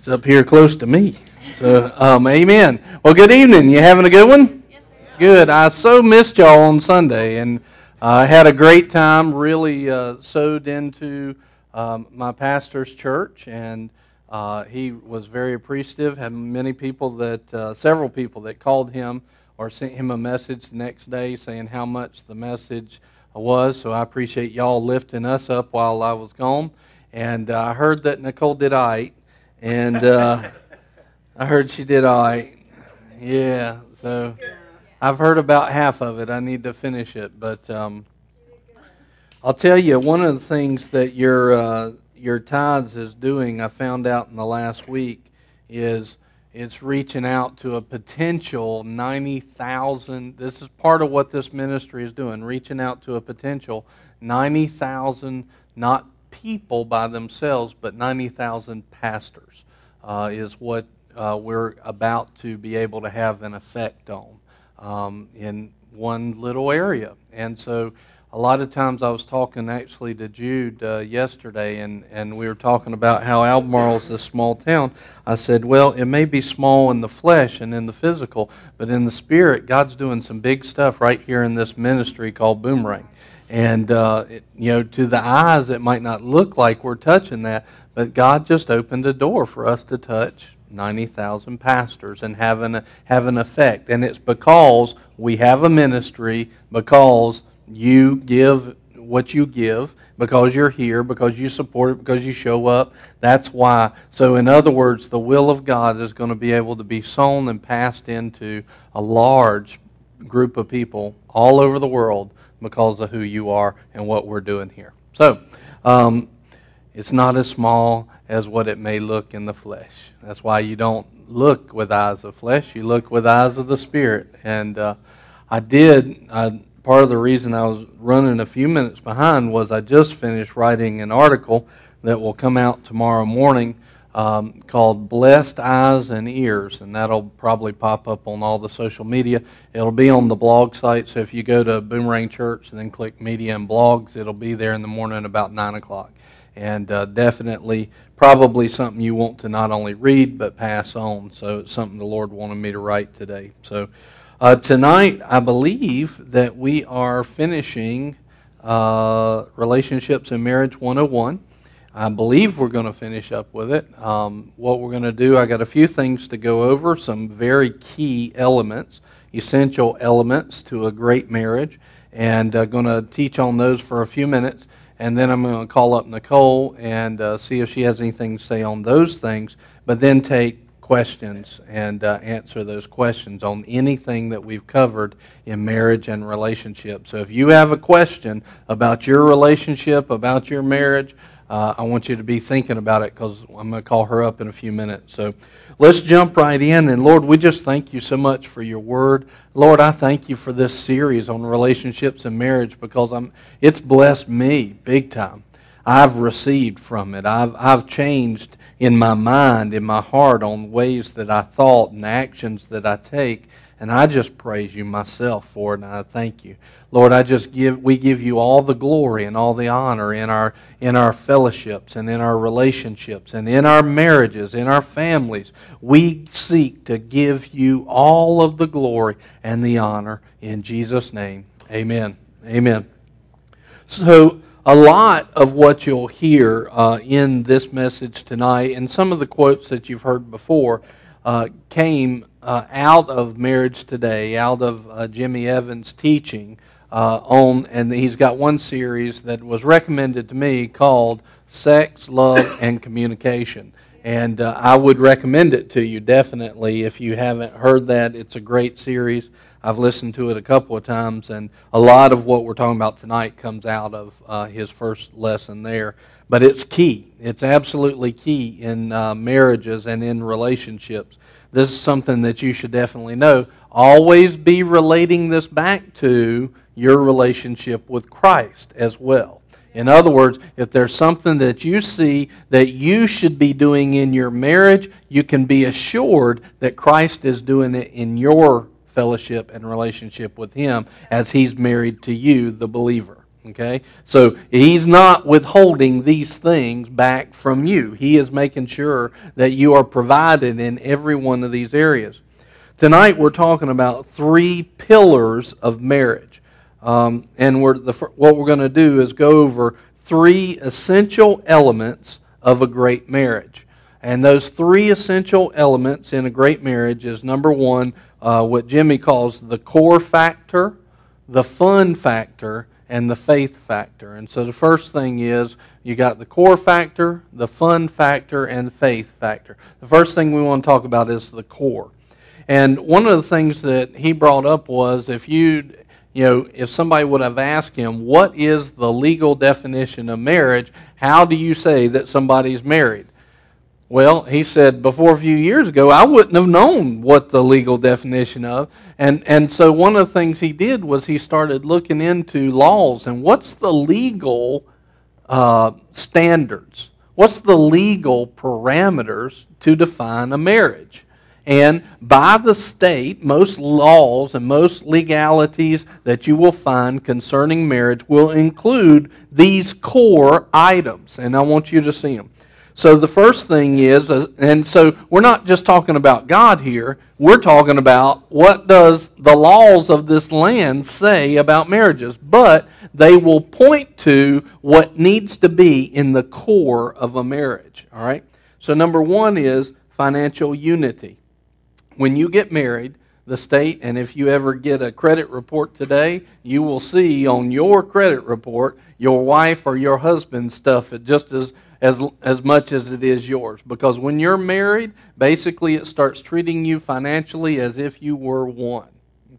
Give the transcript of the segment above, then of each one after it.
It's up here close to me. So, um, amen. Well, good evening. You having a good one? Yes, sir. Good. I so missed y'all on Sunday, and I uh, had a great time. Really uh, sowed into um, my pastor's church, and uh, he was very appreciative. Had many people that, uh, several people that called him or sent him a message the next day saying how much the message was. So I appreciate y'all lifting us up while I was gone. And uh, I heard that Nicole did all right and uh, I heard she did all right. Yeah, so I've heard about half of it. I need to finish it, but um, I'll tell you one of the things that your uh, your tithes is doing. I found out in the last week is it's reaching out to a potential ninety thousand. This is part of what this ministry is doing, reaching out to a potential ninety thousand not people by themselves, but 90,000 pastors uh, is what uh, we're about to be able to have an effect on um, in one little area. And so a lot of times I was talking actually to Jude uh, yesterday, and, and we were talking about how Albemarle is a small town. I said, well, it may be small in the flesh and in the physical, but in the spirit, God's doing some big stuff right here in this ministry called Boomerang. And, uh, it, you know, to the eyes, it might not look like we're touching that, but God just opened a door for us to touch 90,000 pastors and have an, have an effect. And it's because we have a ministry, because you give what you give, because you're here, because you support it, because you show up. That's why. So, in other words, the will of God is going to be able to be sown and passed into a large group of people all over the world because of who you are and what we're doing here. So, um, it's not as small as what it may look in the flesh. That's why you don't look with eyes of flesh, you look with eyes of the Spirit. And uh, I did, I, part of the reason I was running a few minutes behind was I just finished writing an article that will come out tomorrow morning um, called Blessed Eyes and Ears, and that'll probably pop up on all the social media. It'll be on the blog site, so if you go to Boomerang Church and then click Media and Blogs, it'll be there in the morning about 9 o'clock. And uh, definitely, probably something you want to not only read but pass on. So it's something the Lord wanted me to write today. So uh, tonight, I believe that we are finishing uh, Relationships and Marriage 101. I believe we're going to finish up with it. Um, what we're going to do, I got a few things to go over, some very key elements, essential elements to a great marriage, and uh, going to teach on those for a few minutes. And then I'm going to call up Nicole and uh, see if she has anything to say on those things, but then take questions and uh, answer those questions on anything that we've covered in marriage and relationship. So if you have a question about your relationship, about your marriage, uh, I want you to be thinking about it because I'm going to call her up in a few minutes. So let's jump right in. And Lord, we just thank you so much for your word. Lord, I thank you for this series on relationships and marriage because I'm, it's blessed me big time. I've received from it. I've, I've changed in my mind, in my heart, on ways that I thought and actions that I take. And I just praise you myself for it, and I thank you. Lord, I just give we give you all the glory and all the honor in our in our fellowships and in our relationships and in our marriages, in our families. We seek to give you all of the glory and the honor in Jesus name. Amen. Amen. So a lot of what you'll hear uh, in this message tonight, and some of the quotes that you've heard before, uh, came uh, out of Marriage Today, out of uh, Jimmy Evans' teaching uh, on, and he's got one series that was recommended to me called Sex, Love, and Communication. And uh, I would recommend it to you definitely if you haven't heard that. It's a great series. I've listened to it a couple of times, and a lot of what we're talking about tonight comes out of uh, his first lesson there. But it's key. It's absolutely key in uh, marriages and in relationships. This is something that you should definitely know. Always be relating this back to your relationship with Christ as well. In other words, if there's something that you see that you should be doing in your marriage, you can be assured that Christ is doing it in your fellowship and relationship with Him as He's married to you, the believer. Okay? So he's not withholding these things back from you. He is making sure that you are provided in every one of these areas. Tonight we're talking about three pillars of marriage. Um, and we're the, what we're going to do is go over three essential elements of a great marriage. And those three essential elements in a great marriage is number one, uh, what Jimmy calls the core factor, the fun factor, and the faith factor. And so the first thing is you got the core factor, the fun factor, and the faith factor. The first thing we want to talk about is the core. And one of the things that he brought up was if you you know, if somebody would have asked him, what is the legal definition of marriage? How do you say that somebody's married? Well, he said, before a few years ago, I wouldn't have known what the legal definition of. And, and so one of the things he did was he started looking into laws and what's the legal uh, standards? What's the legal parameters to define a marriage? And by the state, most laws and most legalities that you will find concerning marriage will include these core items. And I want you to see them. So the first thing is, uh, and so we're not just talking about God here, we're talking about what does the laws of this land say about marriages, but they will point to what needs to be in the core of a marriage, all right? So number 1 is financial unity. When you get married, the state, and if you ever get a credit report today, you will see on your credit report your wife or your husband's stuff just as as, as much as it is yours. Because when you're married, basically it starts treating you financially as if you were one.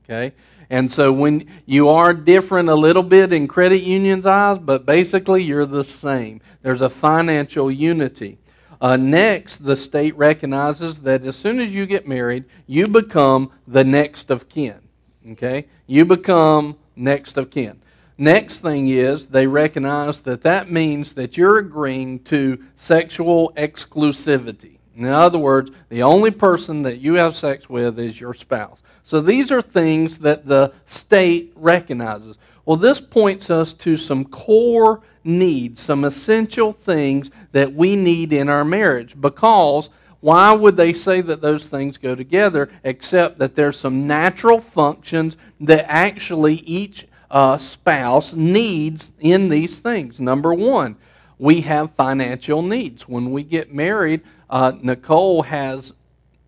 Okay? And so when you are different a little bit in credit union's eyes, but basically you're the same. There's a financial unity. Uh, next, the state recognizes that as soon as you get married, you become the next of kin. Okay? You become next of kin. Next thing is they recognize that that means that you're agreeing to sexual exclusivity. In other words, the only person that you have sex with is your spouse. So these are things that the state recognizes. Well, this points us to some core needs, some essential things that we need in our marriage because why would they say that those things go together except that there's some natural functions that actually each uh, spouse needs in these things. Number one, we have financial needs. When we get married, uh, Nicole has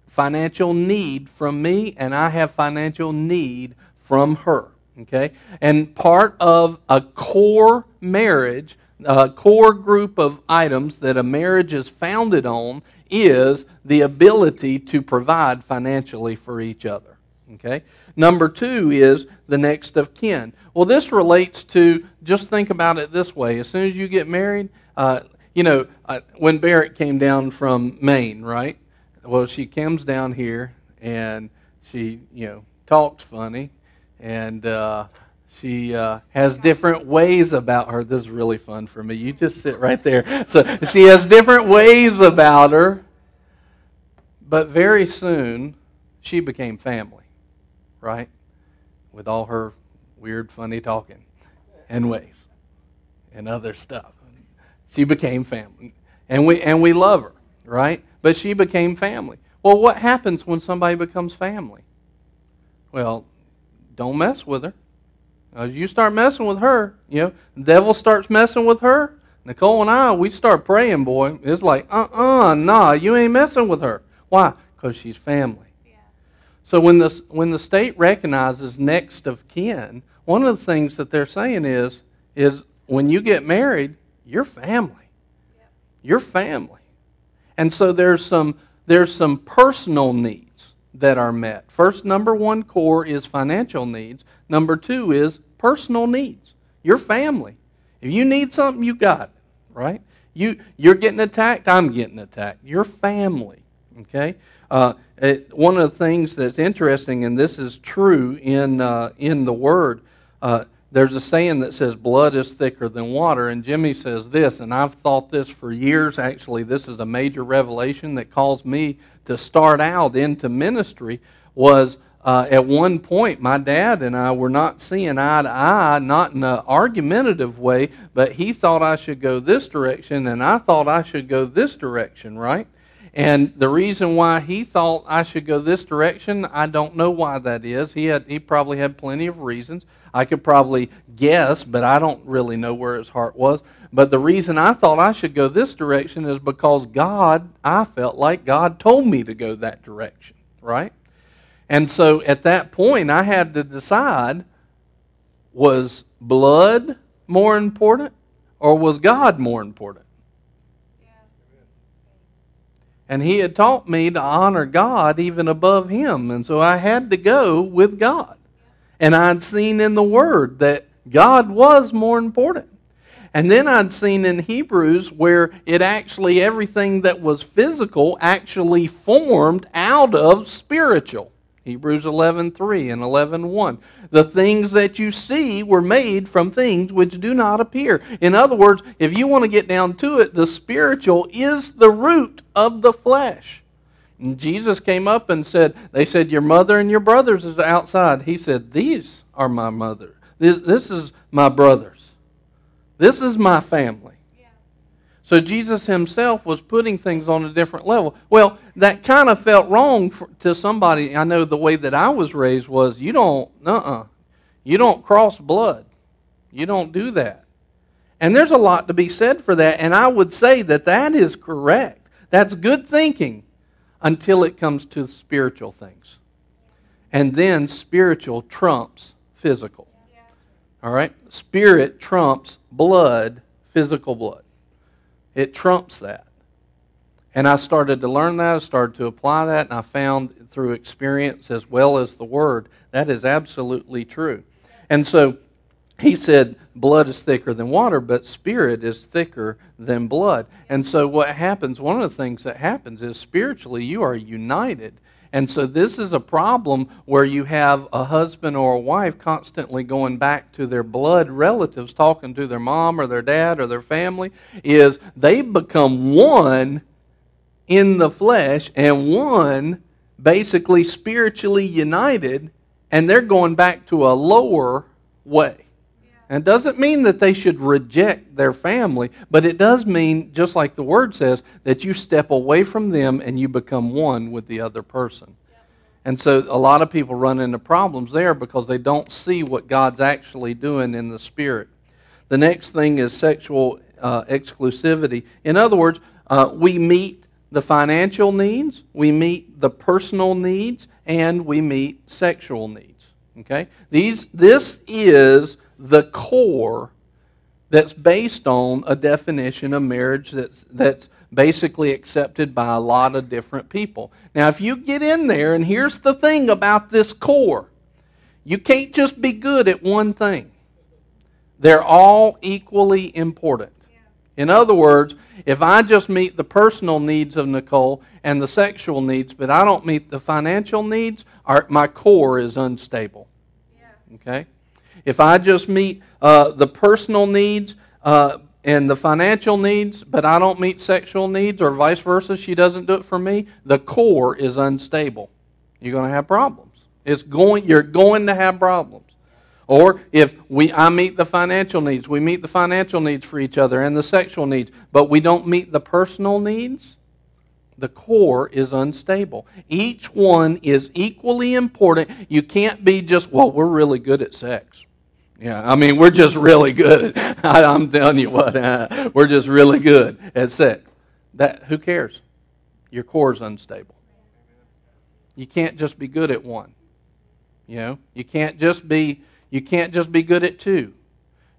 financial need from me, and I have financial need from her. Okay? And part of a core marriage, a core group of items that a marriage is founded on, is the ability to provide financially for each other. Okay? Number two is the next of kin. Well, this relates to, just think about it this way. As soon as you get married, uh, you know, uh, when Barrett came down from Maine, right? Well, she comes down here and she, you know, talks funny and uh, she uh, has different ways about her. This is really fun for me. You just sit right there. So she has different ways about her, but very soon she became family, right? With all her weird, funny talking and ways and other stuff. She became family. And we, and we love her, right? But she became family. Well, what happens when somebody becomes family? Well, don't mess with her. You start messing with her, you know, the devil starts messing with her. Nicole and I, we start praying, boy. It's like, uh uh-uh, uh, nah, you ain't messing with her. Why? Because she's family. So when the, when the state recognizes next of kin, one of the things that they're saying is, is when you get married, you're family. Yep. You're family. And so there's some, there's some personal needs that are met. First, number one core is financial needs. Number two is personal needs. Your family. If you need something, you got it, right? You, you're getting attacked, I'm getting attacked. Your family, okay? Uh, it, one of the things that's interesting, and this is true in, uh, in the Word, uh, there's a saying that says blood is thicker than water, and Jimmy says this, and I've thought this for years. Actually, this is a major revelation that caused me to start out into ministry. Was uh, at one point, my dad and I were not seeing eye to eye, not in an argumentative way, but he thought I should go this direction, and I thought I should go this direction, right? And the reason why he thought I should go this direction, I don't know why that is. He had he probably had plenty of reasons. I could probably guess, but I don't really know where his heart was. But the reason I thought I should go this direction is because God, I felt like God told me to go that direction, right? And so at that point, I had to decide was blood more important or was God more important? And he had taught me to honor God even above him. And so I had to go with God. And I'd seen in the Word that God was more important. And then I'd seen in Hebrews where it actually, everything that was physical actually formed out of spiritual. Hebrews 11:3 and 11:1. The things that you see were made from things which do not appear. In other words, if you want to get down to it, the spiritual is the root of the flesh. And Jesus came up and said, they said your mother and your brothers is outside. He said, "These are my mother. This, this is my brothers." This is my family. So Jesus himself was putting things on a different level. Well, that kind of felt wrong for, to somebody. I know the way that I was raised was you don't, uh-uh, you don't cross blood. You don't do that. And there's a lot to be said for that. And I would say that that is correct. That's good thinking until it comes to spiritual things. And then spiritual trumps physical. All right? Spirit trumps blood, physical blood. It trumps that. And I started to learn that, I started to apply that, and I found through experience as well as the Word that is absolutely true. And so he said, blood is thicker than water, but spirit is thicker than blood. And so what happens, one of the things that happens is spiritually you are united and so this is a problem where you have a husband or a wife constantly going back to their blood relatives, talking to their mom or their dad or their family, is they become one in the flesh and one basically spiritually united, and they're going back to a lower way. And it doesn't mean that they should reject their family, but it does mean, just like the word says, that you step away from them and you become one with the other person. And so a lot of people run into problems there because they don't see what God's actually doing in the spirit. The next thing is sexual uh, exclusivity. In other words, uh, we meet the financial needs, we meet the personal needs, and we meet sexual needs. Okay? These, this is the core that's based on a definition of marriage that's, that's basically accepted by a lot of different people. Now, if you get in there, and here's the thing about this core you can't just be good at one thing, they're all equally important. In other words, if I just meet the personal needs of Nicole and the sexual needs, but I don't meet the financial needs, our, my core is unstable. Okay? If I just meet uh, the personal needs uh, and the financial needs, but I don't meet sexual needs, or vice versa, she doesn't do it for me, the core is unstable. You're going to have problems. It's going, you're going to have problems. Or if we, I meet the financial needs, we meet the financial needs for each other and the sexual needs, but we don't meet the personal needs, the core is unstable. Each one is equally important. You can't be just, well, we're really good at sex. Yeah, I mean, we're just really good. I'm telling you what, uh, we're just really good at sex. That who cares? Your core is unstable. You can't just be good at one. You know, you can't just be you can't just be good at two.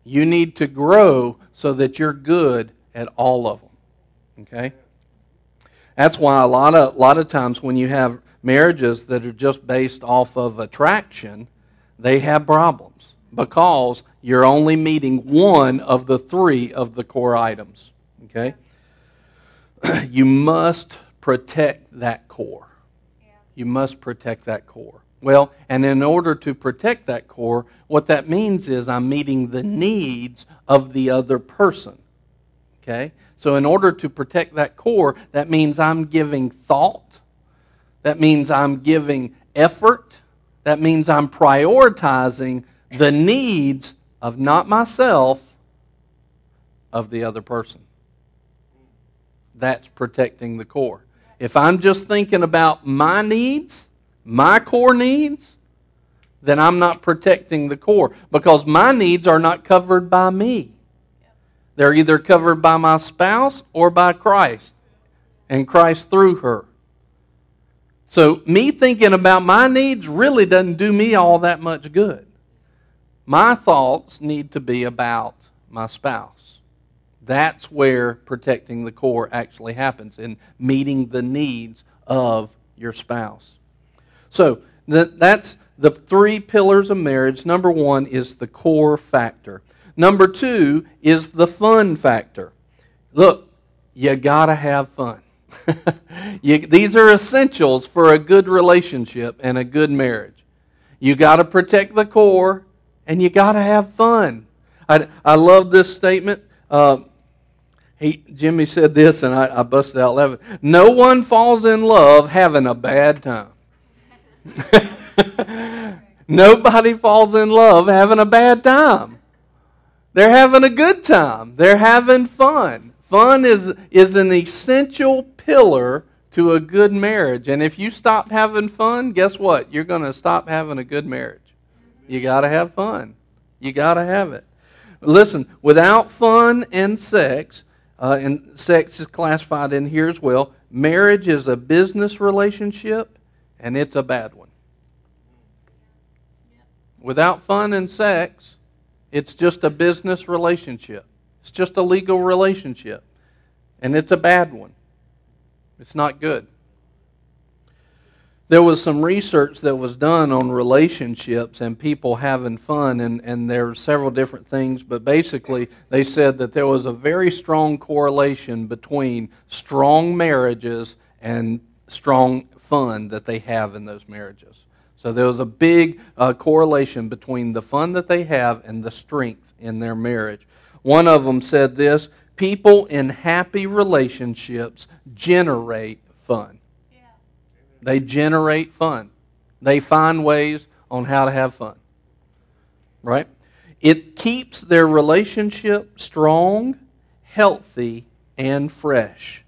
You need to grow so that you're good at all of them. Okay? That's why a lot of a lot of times when you have marriages that are just based off of attraction, they have problems because you're only meeting one of the three of the core items. Okay? You must protect that core. You must protect that core. Well, and in order to protect that core, what that means is I'm meeting the needs of the other person. Okay? So, in order to protect that core, that means I'm giving thought. That means I'm giving effort. That means I'm prioritizing the needs of not myself, of the other person. That's protecting the core. If I'm just thinking about my needs, my core needs, then I'm not protecting the core because my needs are not covered by me. They're either covered by my spouse or by Christ and Christ through her. So, me thinking about my needs really doesn't do me all that much good. My thoughts need to be about my spouse. That's where protecting the core actually happens, in meeting the needs of your spouse. So, that's the three pillars of marriage. Number one is the core factor. Number two is the fun factor. Look, you got to have fun. you, these are essentials for a good relationship and a good marriage. You got to protect the core, and you got to have fun. I, I love this statement. Uh, he, Jimmy said this, and I, I busted out laughing. No one falls in love having a bad time. Nobody falls in love having a bad time. They're having a good time. They're having fun. Fun is, is an essential pillar to a good marriage. And if you stop having fun, guess what? You're going to stop having a good marriage. You got to have fun. You got to have it. Listen, without fun and sex, uh, and sex is classified in here as well, marriage is a business relationship, and it's a bad one. Without fun and sex, it's just a business relationship. It's just a legal relationship. And it's a bad one. It's not good. There was some research that was done on relationships and people having fun, and, and there were several different things, but basically they said that there was a very strong correlation between strong marriages and strong fun that they have in those marriages. So there was a big uh, correlation between the fun that they have and the strength in their marriage. One of them said this people in happy relationships generate fun. They generate fun. They find ways on how to have fun. Right? It keeps their relationship strong, healthy, and fresh.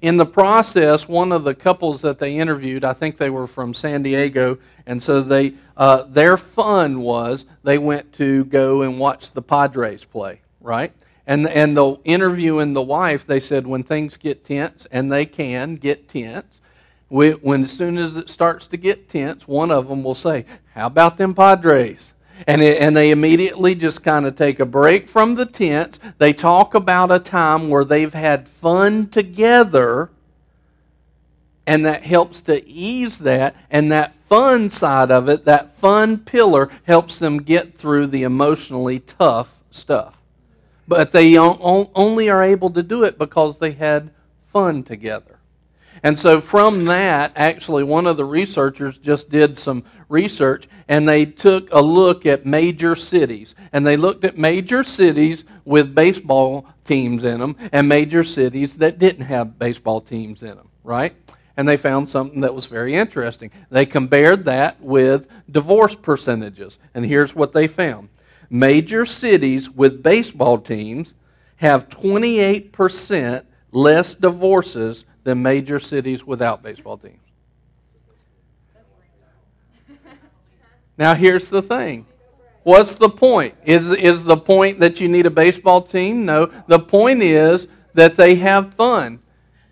In the process, one of the couples that they interviewed, I think they were from San Diego, and so they uh, their fun was they went to go and watch the Padres play, right? And and the interviewing the wife, they said when things get tense, and they can get tense, we, when as soon as it starts to get tense, one of them will say, "How about them Padres?" And, it, and they immediately just kind of take a break from the tense. They talk about a time where they've had fun together, and that helps to ease that. And that fun side of it, that fun pillar, helps them get through the emotionally tough stuff. But they only are able to do it because they had fun together. And so from that, actually, one of the researchers just did some research and they took a look at major cities. And they looked at major cities with baseball teams in them and major cities that didn't have baseball teams in them, right? And they found something that was very interesting. They compared that with divorce percentages. And here's what they found major cities with baseball teams have 28% less divorces than major cities without baseball teams. Now, here's the thing. What's the point? Is, is the point that you need a baseball team? No. The point is that they have fun.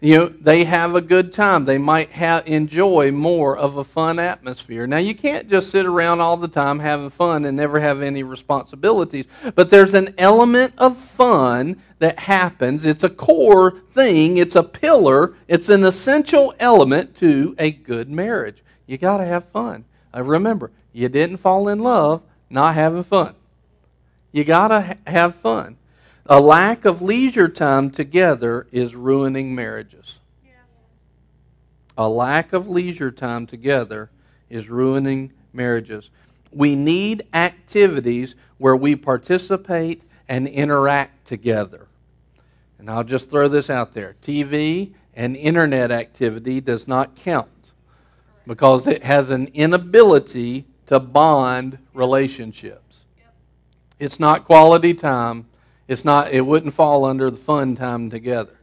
You know, they have a good time. They might have, enjoy more of a fun atmosphere. Now, you can't just sit around all the time having fun and never have any responsibilities, but there's an element of fun that happens. It's a core thing, it's a pillar, it's an essential element to a good marriage. You got to have fun. Remember, you didn't fall in love not having fun. You got to ha- have fun. A lack of leisure time together is ruining marriages. A lack of leisure time together is ruining marriages. We need activities where we participate and interact together. And I'll just throw this out there TV and internet activity does not count because it has an inability to bond relationships. It's not quality time. It's not it wouldn't fall under the fun time together.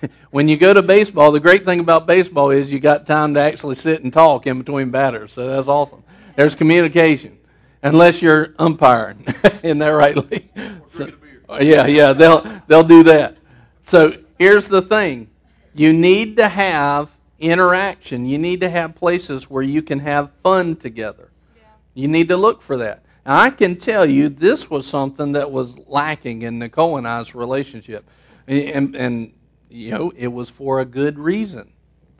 when you go to baseball, the great thing about baseball is you got time to actually sit and talk in between batters. So that's awesome. There's communication. Unless you're umpiring. Isn't that right, Lee? So, yeah, yeah, they'll they'll do that. So here's the thing. You need to have interaction. You need to have places where you can have fun together. Yeah. You need to look for that. I can tell you this was something that was lacking in Nicole and I's relationship. And, and you know, it was for a good reason.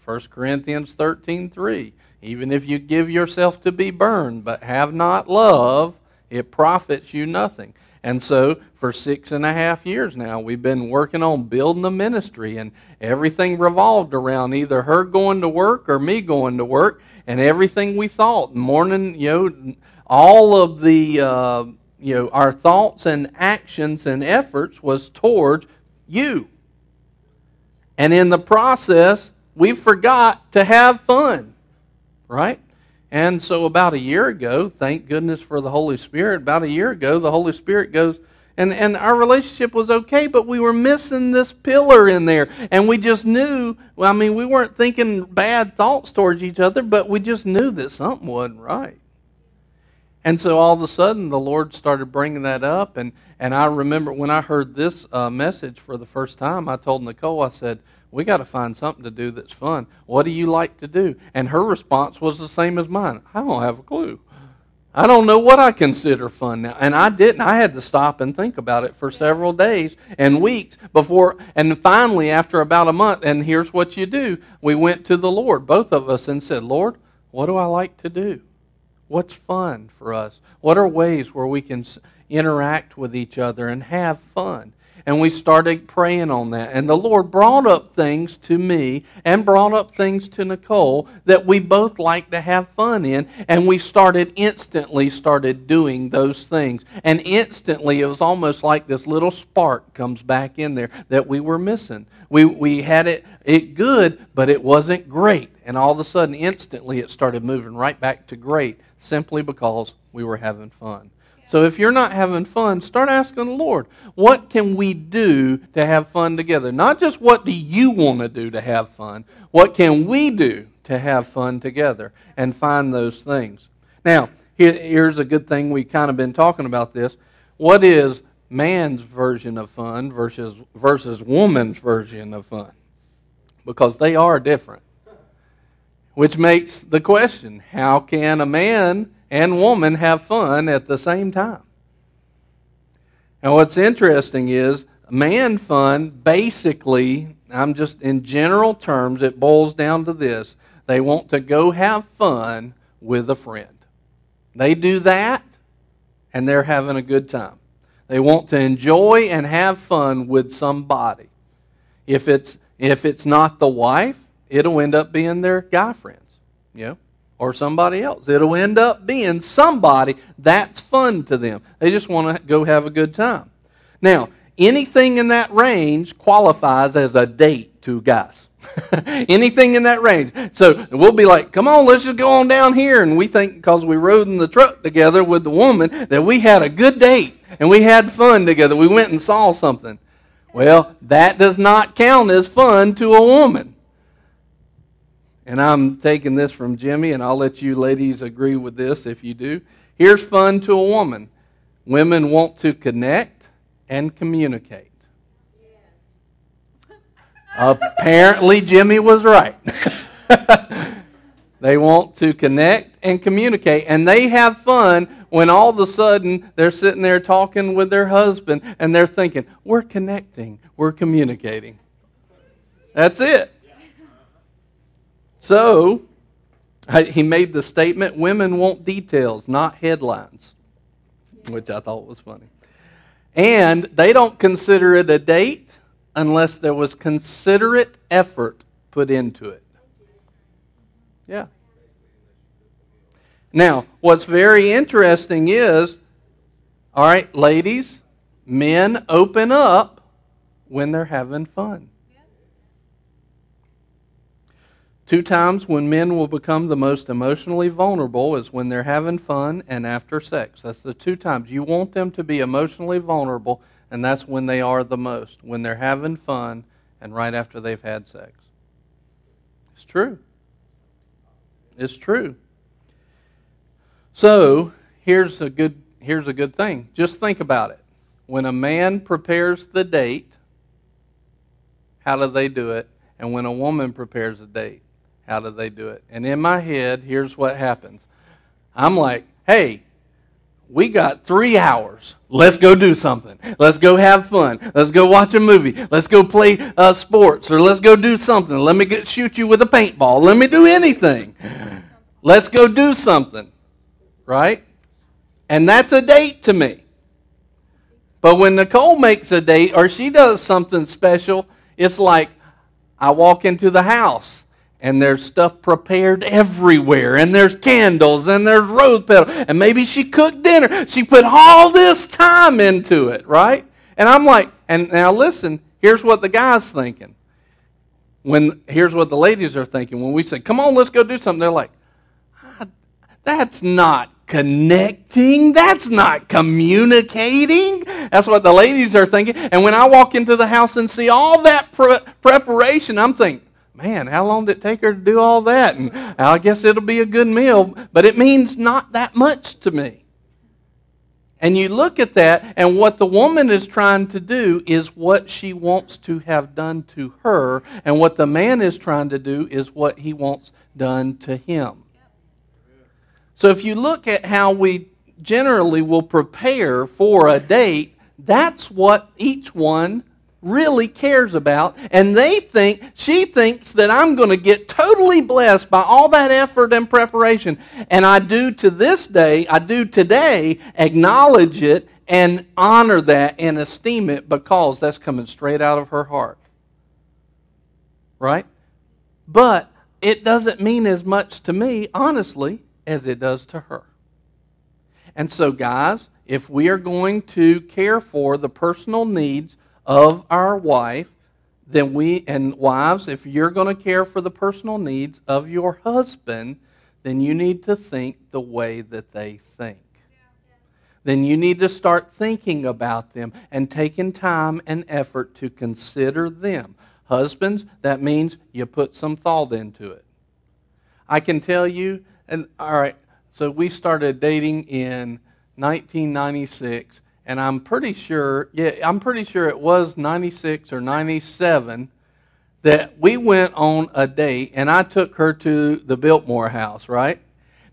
1 Corinthians 13 3. Even if you give yourself to be burned, but have not love, it profits you nothing. And so, for six and a half years now, we've been working on building the ministry, and everything revolved around either her going to work or me going to work, and everything we thought. Morning, you know, all of the, uh, you know, our thoughts and actions and efforts was towards you. And in the process, we forgot to have fun, right? And so, about a year ago, thank goodness for the Holy Spirit, about a year ago, the Holy Spirit goes, and, and our relationship was okay, but we were missing this pillar in there. And we just knew, well, I mean, we weren't thinking bad thoughts towards each other, but we just knew that something wasn't right. And so all of a sudden, the Lord started bringing that up. And, and I remember when I heard this uh, message for the first time, I told Nicole, I said, we got to find something to do that's fun. What do you like to do? And her response was the same as mine. I don't have a clue. I don't know what I consider fun now. And I didn't. I had to stop and think about it for several days and weeks before. And finally, after about a month, and here's what you do we went to the Lord, both of us, and said, Lord, what do I like to do? What's fun for us? What are ways where we can interact with each other and have fun? And we started praying on that. And the Lord brought up things to me and brought up things to Nicole that we both like to have fun in. And we started instantly started doing those things. And instantly it was almost like this little spark comes back in there that we were missing. We, we had it, it good, but it wasn't great. And all of a sudden, instantly, it started moving right back to great simply because we were having fun. So if you're not having fun, start asking the Lord, what can we do to have fun together? Not just what do you want to do to have fun, what can we do to have fun together and find those things? Now, here's a good thing we've kind of been talking about this. What is man's version of fun versus versus woman's version of fun? Because they are different. Which makes the question, how can a man and woman have fun at the same time. Now, what's interesting is man fun basically, I'm just in general terms, it boils down to this they want to go have fun with a friend. They do that, and they're having a good time. They want to enjoy and have fun with somebody. If it's if it's not the wife, it'll end up being their guy friends. You know? or somebody else. It'll end up being somebody that's fun to them. They just want to go have a good time. Now, anything in that range qualifies as a date to guys. anything in that range. So we'll be like, come on, let's just go on down here. And we think because we rode in the truck together with the woman that we had a good date and we had fun together. We went and saw something. Well, that does not count as fun to a woman. And I'm taking this from Jimmy, and I'll let you ladies agree with this if you do. Here's fun to a woman women want to connect and communicate. Apparently, Jimmy was right. they want to connect and communicate, and they have fun when all of a sudden they're sitting there talking with their husband and they're thinking, We're connecting, we're communicating. That's it. So, he made the statement women want details, not headlines, which I thought was funny. And they don't consider it a date unless there was considerate effort put into it. Yeah. Now, what's very interesting is all right, ladies, men open up when they're having fun. Two times when men will become the most emotionally vulnerable is when they're having fun and after sex. That's the two times. You want them to be emotionally vulnerable, and that's when they are the most, when they're having fun and right after they've had sex. It's true. It's true. So, here's a good here's a good thing. Just think about it. When a man prepares the date, how do they do it? And when a woman prepares a date, how do they do it? And in my head, here's what happens. I'm like, hey, we got three hours. Let's go do something. Let's go have fun. Let's go watch a movie. Let's go play uh, sports or let's go do something. Let me get, shoot you with a paintball. Let me do anything. Let's go do something. Right? And that's a date to me. But when Nicole makes a date or she does something special, it's like I walk into the house and there's stuff prepared everywhere, and there's candles, and there's rose petals, and maybe she cooked dinner. She put all this time into it, right? And I'm like, and now listen, here's what the guy's thinking. When here's what the ladies are thinking. When we say, "Come on, let's go do something," they're like, ah, "That's not connecting. That's not communicating. That's what the ladies are thinking. And when I walk into the house and see all that pre- preparation, I'm thinking, man, how long did it take her to do all that? And I guess it'll be a good meal, but it means not that much to me. And you look at that, and what the woman is trying to do is what she wants to have done to her, and what the man is trying to do is what he wants done to him. So if you look at how we generally will prepare for a date, that's what each one really cares about. And they think, she thinks that I'm going to get totally blessed by all that effort and preparation. And I do to this day, I do today acknowledge it and honor that and esteem it because that's coming straight out of her heart. Right? But it doesn't mean as much to me, honestly, as it does to her. And so, guys, if we are going to care for the personal needs of our wife, then we, and wives, if you're going to care for the personal needs of your husband, then you need to think the way that they think. Then you need to start thinking about them and taking time and effort to consider them. Husbands, that means you put some thought into it. I can tell you, and all right, so we started dating in 1996, and I'm pretty sure, yeah, I'm pretty sure it was 96 or 97 that we went on a date and I took her to the Biltmore house, right?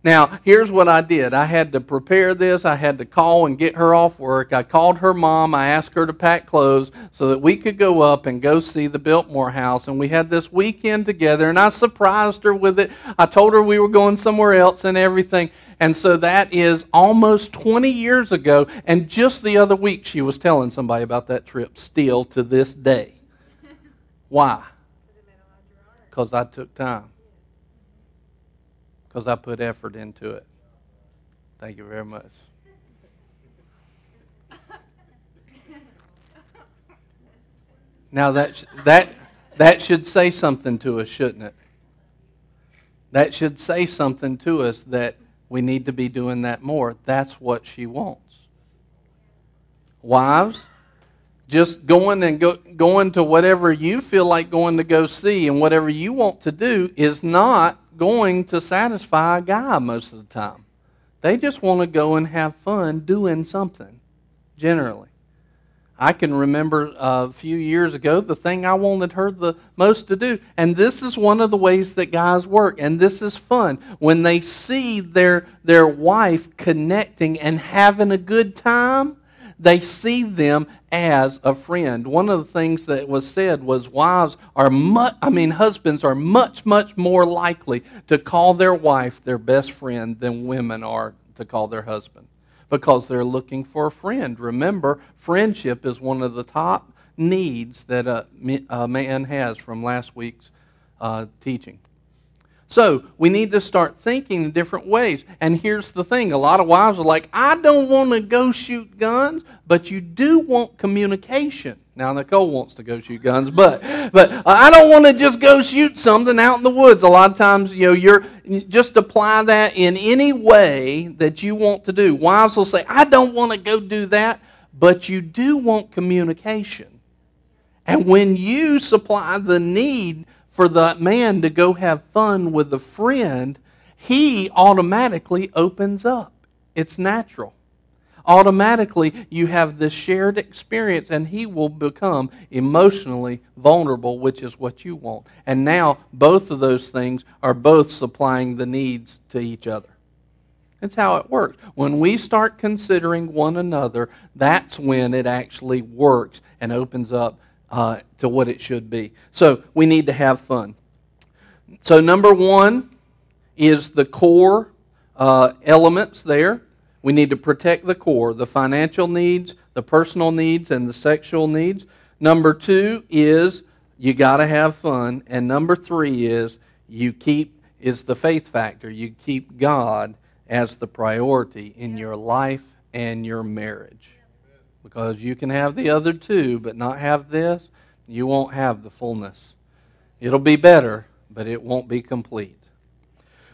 Now, here's what I did. I had to prepare this. I had to call and get her off work. I called her mom. I asked her to pack clothes so that we could go up and go see the Biltmore house. And we had this weekend together, and I surprised her with it. I told her we were going somewhere else and everything. And so that is almost 20 years ago. And just the other week, she was telling somebody about that trip still to this day. Why? Because I took time. Because I put effort into it. Thank you very much. Now that that that should say something to us, shouldn't it? That should say something to us that we need to be doing that more. That's what she wants. Wives, just going and go, going to whatever you feel like going to go see and whatever you want to do is not going to satisfy a guy most of the time. They just want to go and have fun doing something, generally. I can remember uh, a few years ago the thing I wanted her the most to do. And this is one of the ways that guys work. And this is fun. When they see their, their wife connecting and having a good time, they see them as a friend. One of the things that was said was wives are much, I mean, husbands are much, much more likely to call their wife their best friend than women are to call their husband because they're looking for a friend. Remember, friendship is one of the top needs that a, a man has from last week's uh, teaching. So we need to start thinking in different ways. And here's the thing a lot of wives are like, I don't want to go shoot guns, but you do want communication. Now Nicole wants to go shoot guns, but but I don't want to just go shoot something out in the woods. A lot of times, you know, you're just apply that in any way that you want to do. Wives will say, "I don't want to go do that," but you do want communication. And when you supply the need for the man to go have fun with a friend, he automatically opens up. It's natural. Automatically, you have this shared experience, and he will become emotionally vulnerable, which is what you want. And now, both of those things are both supplying the needs to each other. That's how it works. When we start considering one another, that's when it actually works and opens up uh, to what it should be. So we need to have fun. So, number one is the core uh, elements there. We need to protect the core the financial needs, the personal needs, and the sexual needs. Number two is you got to have fun. And number three is you keep is the faith factor. You keep God as the priority in your life and your marriage. Because you can have the other two, but not have this, you won't have the fullness. It'll be better, but it won't be complete.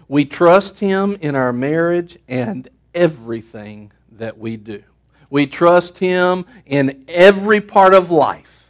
We trust Him in our marriage and everything that we do. We trust Him in every part of life.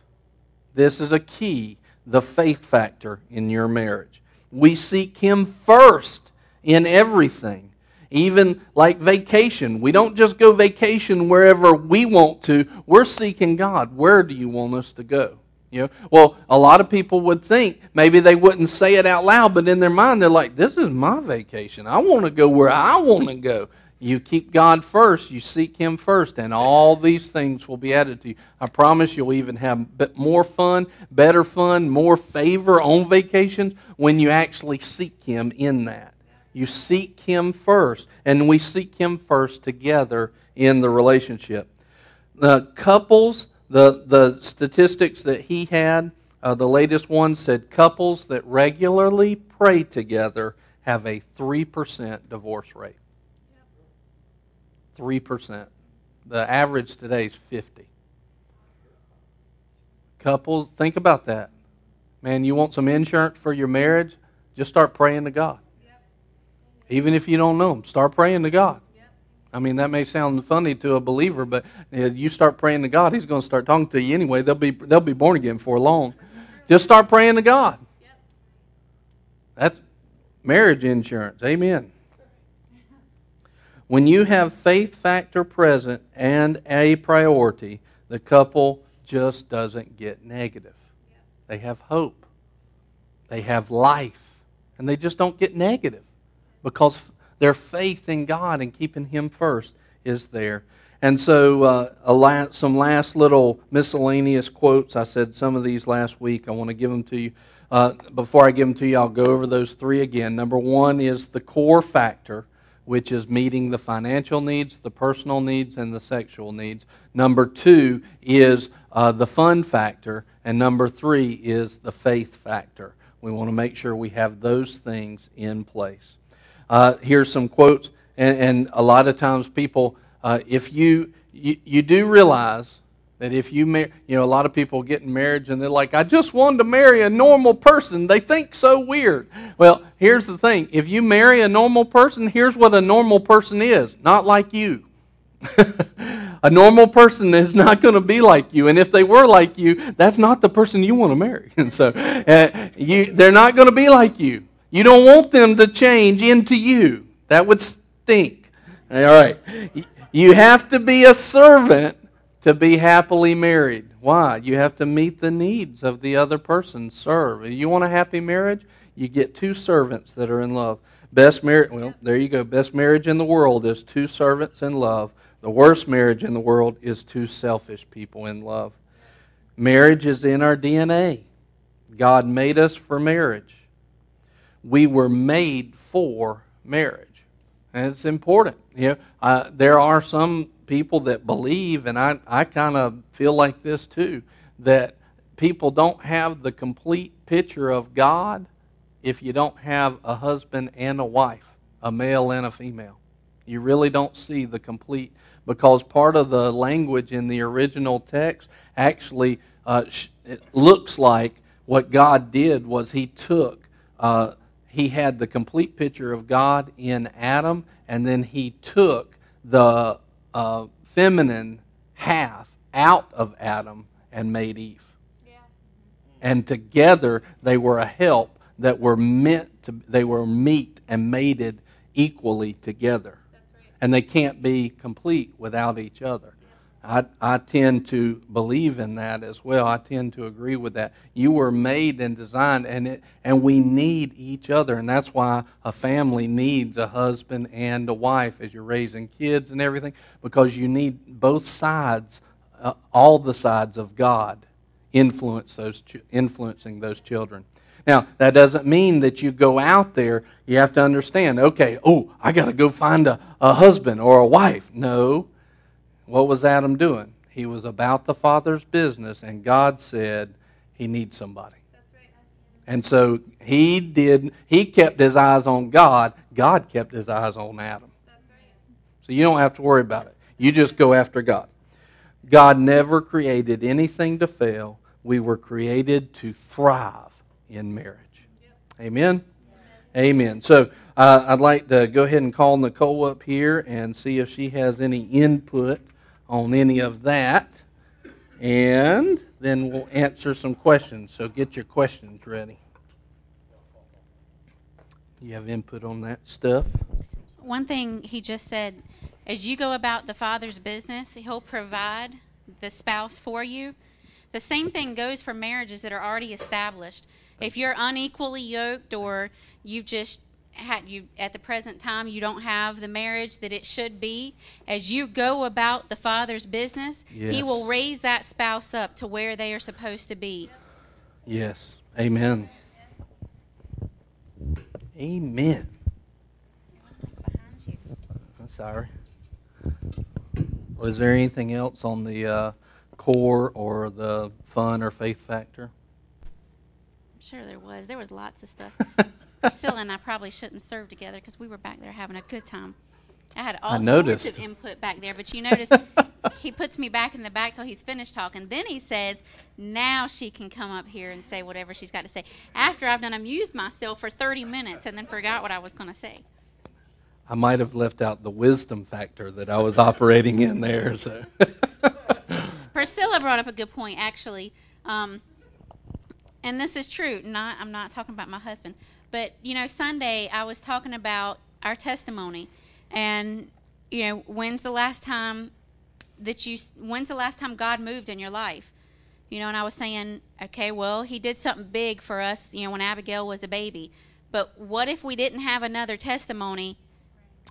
This is a key, the faith factor in your marriage. We seek Him first in everything even like vacation. We don't just go vacation wherever we want to. We're seeking God. Where do you want us to go? You know, well, a lot of people would think maybe they wouldn't say it out loud, but in their mind they're like, "This is my vacation. I want to go where I want to go." You keep God first, you seek Him first, and all these things will be added to you. I promise you'll even have more fun, better fun, more favor on vacations when you actually seek Him in that. You seek Him first, and we seek Him first together in the relationship. The couples, the, the statistics that he had, uh, the latest one said couples that regularly pray together have a 3% divorce rate. 3%. The average today is 50. Couples, think about that. Man, you want some insurance for your marriage? Just start praying to God. Even if you don't know Him, start praying to God. I mean, that may sound funny to a believer, but you start praying to God, He's going to start talking to you anyway. They'll be, they'll be born again for long. Just start praying to God. That's marriage insurance. Amen. When you have faith factor present and a priority, the couple just doesn't get negative. They have hope. They have life. And they just don't get negative because their faith in God and keeping Him first is there. And so, uh, some last little miscellaneous quotes. I said some of these last week. I want to give them to you. Uh, before I give them to you, I'll go over those three again. Number one is the core factor, which is meeting the financial needs, the personal needs, and the sexual needs. Number two is uh, the fun factor. And number three is the faith factor. We want to make sure we have those things in place. Uh, here's some quotes, and, and, a lot of times people, uh, if you, you, you do realize that if you marry, you know, a lot of people get in marriage and they're like, I just wanted to marry a normal person. They think so weird. Well, here's the thing: if you marry a normal person, here's what a normal person is. Not like you. a normal person is not going to be like you, and if they were like you, that's not the person you want to marry. And so, uh, you, they're not going to be like you. You don't want them to change into you. That would stink. All right. You have to be a servant to be happily married. Why? You have to meet the needs of the other person. Serve. You want a happy marriage? You get two servants that are in love. Best marriage, well, there you go. Best marriage in the world is two servants in love. The worst marriage in the world is two selfish people in love. Marriage is in our DNA. God made us for marriage we were made for marriage. And it's important. You know, uh, there are some people that believe, and I, I kind of feel like this too, that people don't have the complete picture of God if you don't have a husband and a wife, a male and a female. You really don't see the complete, because part of the language in the original text actually uh, it looks like what God did was He took, uh, He had the complete picture of God in Adam, and then He took the uh, feminine half out of Adam and made Eve. Yeah. And together they were a help that were meant to, they were meet and mated equally together. Right. And they can't be complete without each other. I, I tend to believe in that as well. I tend to agree with that. You were made and designed, and it, and we need each other, and that's why a family needs a husband and a wife as you're raising kids and everything, because you need both sides, uh, all the sides of God, influence those influencing those children. Now, that doesn't mean that you go out there, you have to understand, okay, oh, I got to go find a, a husband or a wife. No, what was Adam doing? He was about the Father's business, and God said he needs somebody. And so he did, he kept his eyes on God. God kept his eyes on Adam. So you don't have to worry about it. You just go after God. God never created anything to fail. We were created to thrive in marriage. Amen? Amen. So uh, I'd like to go ahead and call Nicole up here and see if she has any input on any of that. And then we'll answer some questions. So get your questions ready. You have input on that stuff? One thing he just said as you go about the Father's business, He'll provide the spouse for you. The same thing goes for marriages that are already established. If you're unequally yoked or you've just you at the present time you don't have the marriage that it should be. As you go about the father's business yes. he will raise that spouse up to where they are supposed to be. Yes. Amen. Amen. I'm sorry. Was there anything else on the uh, core or the fun or faith factor? I'm sure there was. There was lots of stuff Priscilla and I probably shouldn't serve together because we were back there having a good time. I had all I sorts of input back there, but you notice he puts me back in the back till he's finished talking. Then he says, "Now she can come up here and say whatever she's got to say." After I've done amused myself for 30 minutes and then forgot what I was going to say. I might have left out the wisdom factor that I was operating in there. So. Priscilla brought up a good point, actually, um, and this is true. Not, I'm not talking about my husband. But, you know, Sunday I was talking about our testimony and, you know, when's the last time that you, when's the last time God moved in your life? You know, and I was saying, okay, well, he did something big for us, you know, when Abigail was a baby. But what if we didn't have another testimony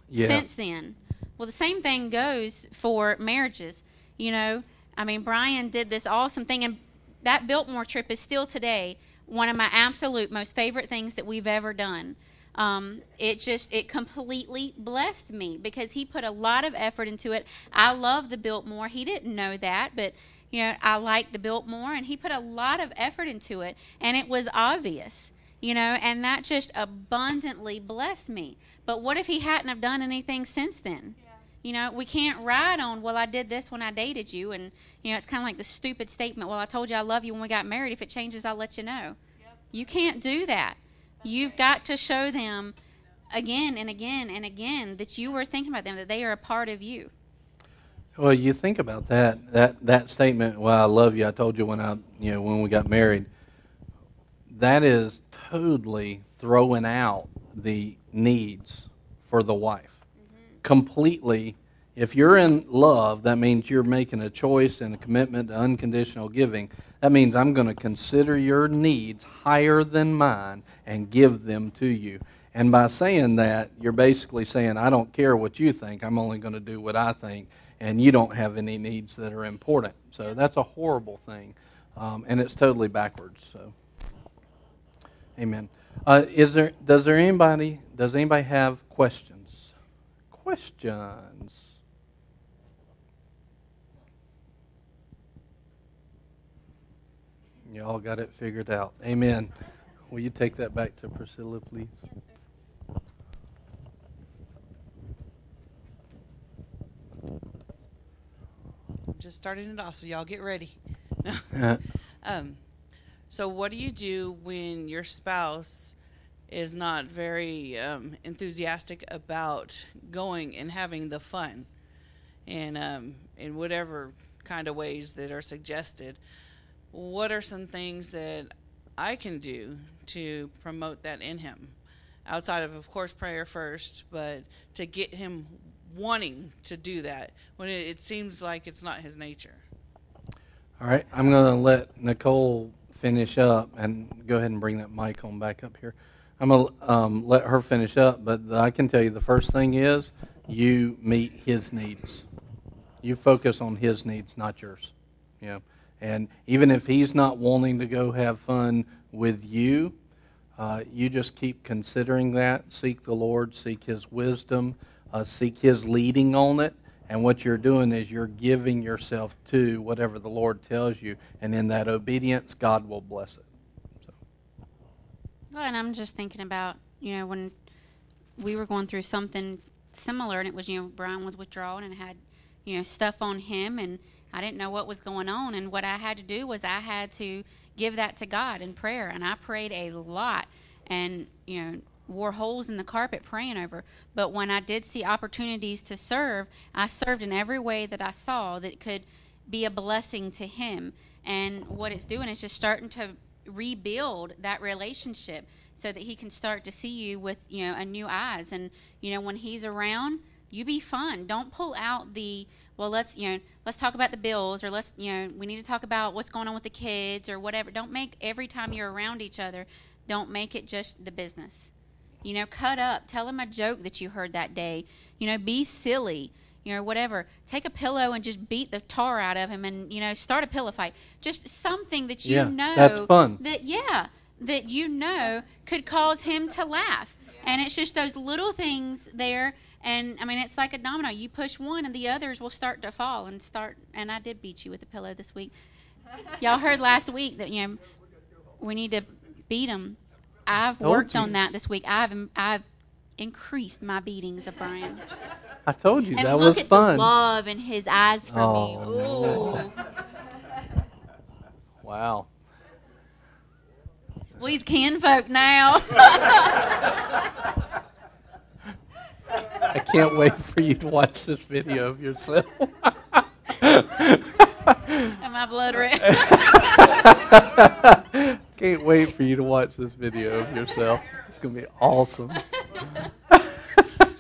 yeah. since then? Well, the same thing goes for marriages. You know, I mean, Brian did this awesome thing, and that Biltmore trip is still today one of my absolute most favorite things that we've ever done. Um, it just it completely blessed me because he put a lot of effort into it. I love the Biltmore. He didn't know that, but you know I like the Biltmore, and he put a lot of effort into it, and it was obvious, you know, and that just abundantly blessed me. But what if he hadn't have done anything since then? You know, we can't ride on, well, I did this when I dated you. And, you know, it's kind of like the stupid statement, well, I told you I love you when we got married. If it changes, I'll let you know. Yep. You can't do that. You've got to show them again and again and again that you were thinking about them, that they are a part of you. Well, you think about that that that statement. Well, I love you. I told you when I you know when we got married. That is totally throwing out the needs for the wife completely. If you're in love, that means you're making a choice and a commitment to unconditional giving. That means I'm going to consider your needs higher than mine and give them to you. And by saying that, you're basically saying, I don't care what you think, I'm only going to do what I think, and you don't have any needs that are important. So that's a horrible thing. Um, and it's totally backwards. So, amen. Uh, is there? Does there anybody? Does anybody have questions? Questions? You all got it figured out. Amen. Will you take that back to Priscilla, please? I'm just starting it off, so y'all get ready. Um, so, what do you do when your spouse is not very um, enthusiastic about going and having the fun, and um, in whatever kind of ways that are suggested? What are some things that I can do to promote that in him? Outside of, of course, prayer first, but to get him wanting to do that when it, it seems like it's not his nature. All right, I'm going to let Nicole finish up and go ahead and bring that mic on back up here. I'm going to um, let her finish up, but I can tell you the first thing is you meet his needs. You focus on his needs, not yours. You know, and even if he's not wanting to go have fun with you, uh, you just keep considering that. Seek the Lord, seek his wisdom, uh, seek his leading on it. And what you're doing is you're giving yourself to whatever the Lord tells you. And in that obedience, God will bless it. Well, and I'm just thinking about, you know, when we were going through something similar, and it was, you know, Brian was withdrawing and had, you know, stuff on him, and I didn't know what was going on. And what I had to do was I had to give that to God in prayer. And I prayed a lot. And, you know, wore holes in the carpet praying over. But when I did see opportunities to serve, I served in every way that I saw that could be a blessing to him. And what it's doing is just starting to rebuild that relationship so that he can start to see you with, you know, a new eyes. And, you know, when he's around, you be fun. Don't pull out the, well, let's, you know, let's talk about the bills or let's, you know, we need to talk about what's going on with the kids or whatever. Don't make every time you're around each other, don't make it just the business you know, cut up. Tell him a joke that you heard that day. You know, be silly. You know, whatever. Take a pillow and just beat the tar out of him, and you know, start a pillow fight. Just something that you yeah, know that's fun. that yeah, that you know could cause him to laugh. And it's just those little things there. And I mean, it's like a domino. You push one, and the others will start to fall and start. And I did beat you with a pillow this week. Y'all heard last week that you know we need to beat them I've worked on that this week. I've I've increased my beatings of Brian. I told you and that look was at fun. the love in his eyes for Oh, me. Ooh. Wow. Well, he's kinfolk now. I can't wait for you to watch this video of yourself. and my blood red. Can't wait for you to watch this video of yourself. It's going to be awesome.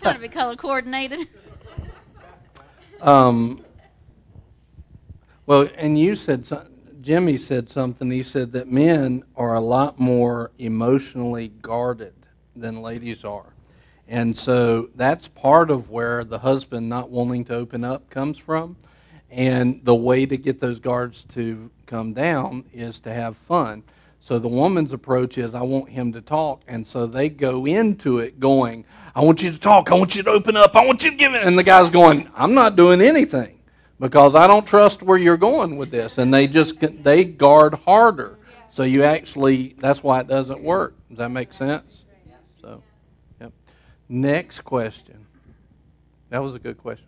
Trying to be color coordinated. Um, well, and you said, some- Jimmy said something. He said that men are a lot more emotionally guarded than ladies are. And so that's part of where the husband not wanting to open up comes from. And the way to get those guards to come down is to have fun. So the woman's approach is, I want him to talk. And so they go into it going, I want you to talk. I want you to open up. I want you to give it. And the guy's going, I'm not doing anything because I don't trust where you're going with this. And they just, they guard harder. So you actually, that's why it doesn't work. Does that make sense? So, yep. Next question. That was a good question.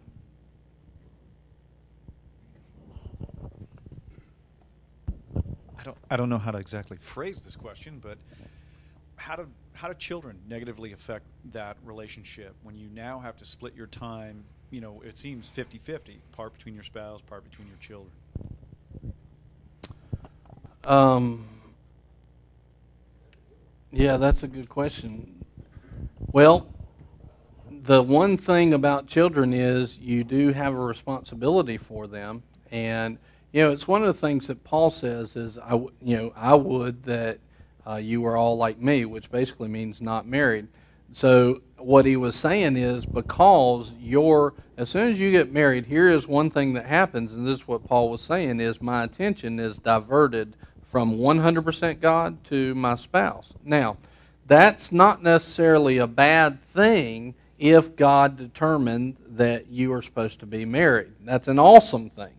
Don't, I don't know how to exactly phrase this question, but how do, how do children negatively affect that relationship when you now have to split your time? You know, it seems 50 50, part between your spouse, part between your children. Um, yeah, that's a good question. Well, the one thing about children is you do have a responsibility for them, and you know it's one of the things that Paul says is I, you know, I would that uh, you were all like me, which basically means not married. So what he was saying is because you're as soon as you get married, here is one thing that happens, and this is what Paul was saying is my attention is diverted from 100% God to my spouse. Now, that's not necessarily a bad thing if God determined that you are supposed to be married. That's an awesome thing.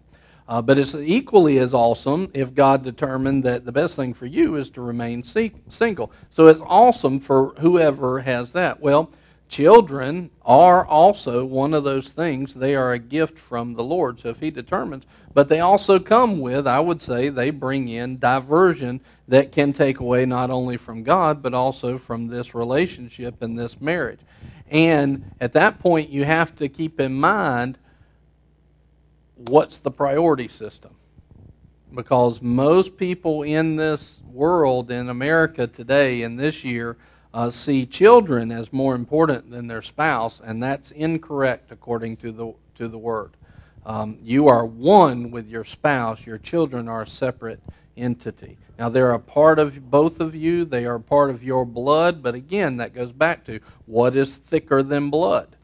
Uh, but it's equally as awesome if God determined that the best thing for you is to remain se- single. So it's awesome for whoever has that. Well, children are also one of those things. They are a gift from the Lord. So if He determines, but they also come with, I would say, they bring in diversion that can take away not only from God, but also from this relationship and this marriage. And at that point, you have to keep in mind what's the priority system. Because most people in this world, in America today, in this year, uh, see children as more important than their spouse, and that's incorrect according to the to the word. Um, you are one with your spouse. Your children are a separate entity. Now they're a part of both of you. They are part of your blood. But again, that goes back to what is thicker than blood.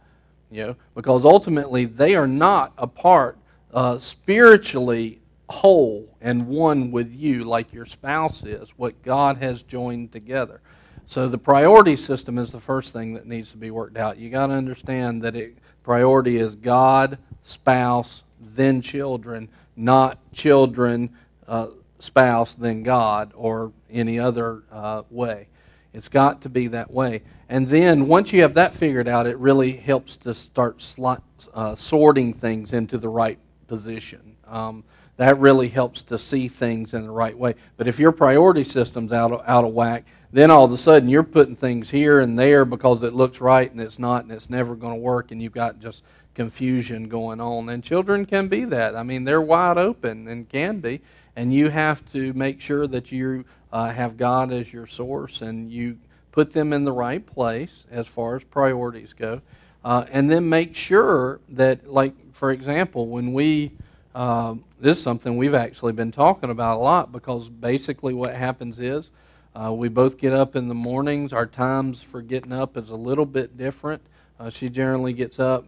You know, because ultimately they are not a part uh, spiritually whole and one with you like your spouse is. What God has joined together. So the priority system is the first thing that needs to be worked out. You got to understand that it, priority is God, spouse, then children, not children, uh, spouse, then God, or any other uh, way. It's got to be that way. And then once you have that figured out, it really helps to start sli- uh, sorting things into the right position. Um, that really helps to see things in the right way. But if your priority system's out of, out of whack, then all of a sudden you're putting things here and there because it looks right and it's not and it's never going to work and you've got just confusion going on. And children can be that. I mean, they're wide open and can be. And you have to make sure that you uh, have God as your source and you put them in the right place as far as priorities go. Uh, and then make sure that, like, for example, when we, uh, this is something we've actually been talking about a lot because basically what happens is uh, we both get up in the mornings. Our times for getting up is a little bit different. Uh, she generally gets up.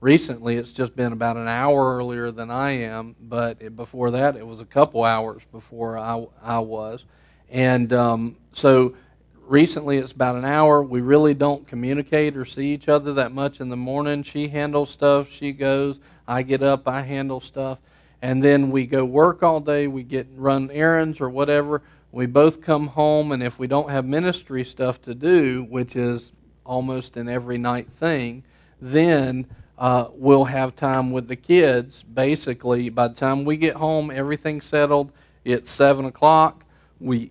Recently, it's just been about an hour earlier than I am, but it, before that, it was a couple hours before I, I was. And um, so recently, it's about an hour. We really don't communicate or see each other that much in the morning. She handles stuff, she goes. I get up, I handle stuff. And then we go work all day, we get run errands or whatever we both come home, and if we don't have ministry stuff to do, which is almost an every night thing, then uh, we'll have time with the kids. Basically, by the time we get home, everything's settled. It's seven o'clock. We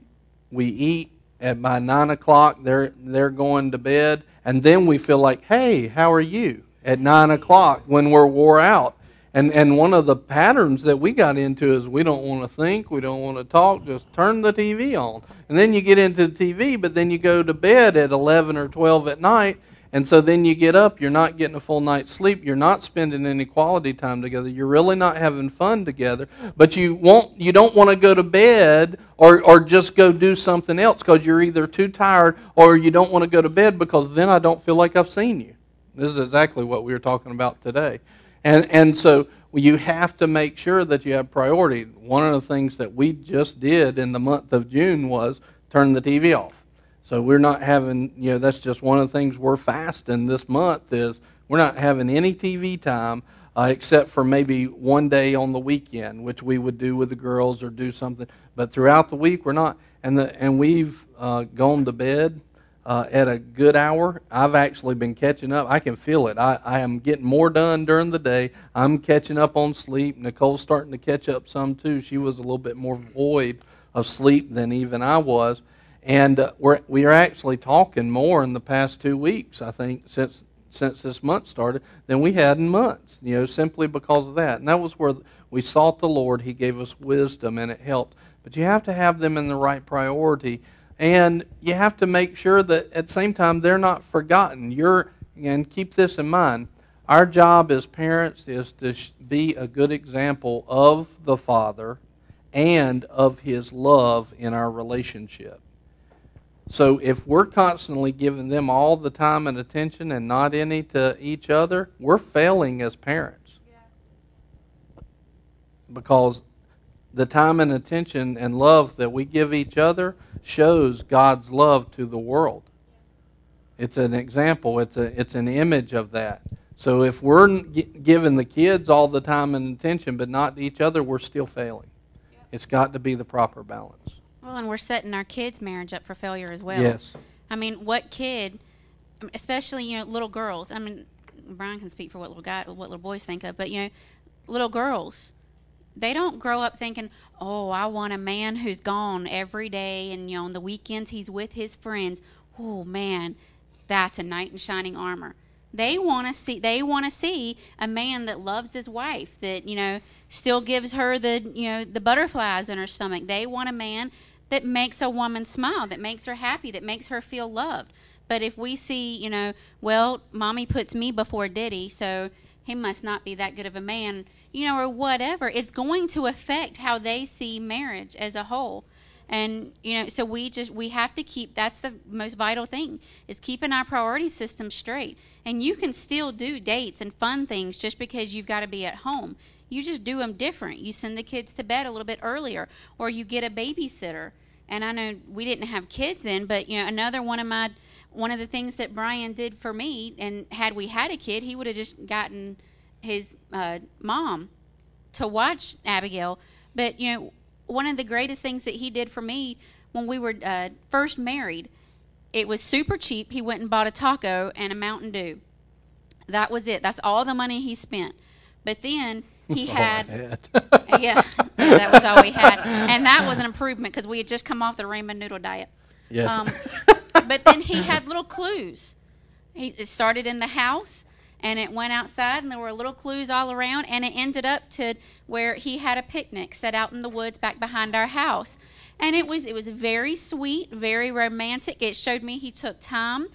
we eat. At by nine o'clock, they're they're going to bed, and then we feel like, hey, how are you? At nine o'clock, when we're wore out, and and one of the patterns that we got into is we don't want to think, we don't want to talk, just turn the TV on. And then you get into the TV, but then you go to bed at 11 or 12 at night, and so then you get up, you're not getting a full night's sleep, you're not spending any quality time together, you're really not having fun together, but you won't you don't want to go to bed or or just go do something else because you're either too tired or you don't want to go to bed because then I don't feel like I've seen you. This is exactly what we were talking about today. And, and so you have to make sure that you have priority. One of the things that we just did in the month of June was turn the TV off. So we're not having, you know, that's just one of the things we're fasting this month is we're not having any TV time uh, except for maybe one day on the weekend, which we would do with the girls or do something. But throughout the week, we're not. And the, and we've uh, gone to bed uh, at a good hour. I've actually been catching up. I can feel it. I, I am getting more done during the day. I'm catching up on sleep. Nicole's starting to catch up some too. She was a little bit more void of sleep than even I was. And uh, we're, we are actually talking more in the past two weeks, I think, since since this month started, than we had in months, you know, simply because of that. And that was where we sought the Lord. He gave us wisdom and it helped. But you have to have them in the right priority and you have to make sure that at the same time they're not forgotten. You're and keep this in mind. Our job as parents is to be a good example of the Father and of His love in our relationship. So if we're constantly giving them all the time and attention and not any to each other, we're failing as parents. Because the time and attention and love that we give each other shows God's love to the world. It's an example, it's, a, it's an image of that. So if we're giving the kids all the time and attention but not to each other, we're still failing. It's got to be the proper balance. Well, and we're setting our kids' marriage up for failure as well. Yes. I mean, what kid especially you know little girls. I mean, Brian can speak for what little guy, what little boys think of, but you know, little girls, they don't grow up thinking, "Oh, I want a man who's gone every day, and you know, on the weekends he's with his friends." Oh man, that's a knight in shining armor. They want to see they want to see a man that loves his wife, that you know still gives her the you know the butterflies in her stomach. They want a man that makes a woman smile, that makes her happy, that makes her feel loved. But if we see, you know, well, mommy puts me before Diddy, so he must not be that good of a man, you know, or whatever, it's going to affect how they see marriage as a whole. And you know, so we just we have to keep that's the most vital thing is keeping our priority system straight. And you can still do dates and fun things just because you've got to be at home. You just do them different. You send the kids to bed a little bit earlier, or you get a babysitter. And I know we didn't have kids then, but you know, another one of my one of the things that Brian did for me, and had we had a kid, he would have just gotten his uh, mom to watch Abigail. But you know, one of the greatest things that he did for me when we were uh, first married, it was super cheap. He went and bought a taco and a Mountain Dew. That was it. That's all the money he spent. But then he had, yeah, that was all we had, and that was an improvement because we had just come off the ramen noodle diet. yes. Um, but then he had little clues. He it started in the house and it went outside and there were little clues all around and it ended up to where he had a picnic set out in the woods back behind our house. And it was it was very sweet, very romantic. It showed me he took time.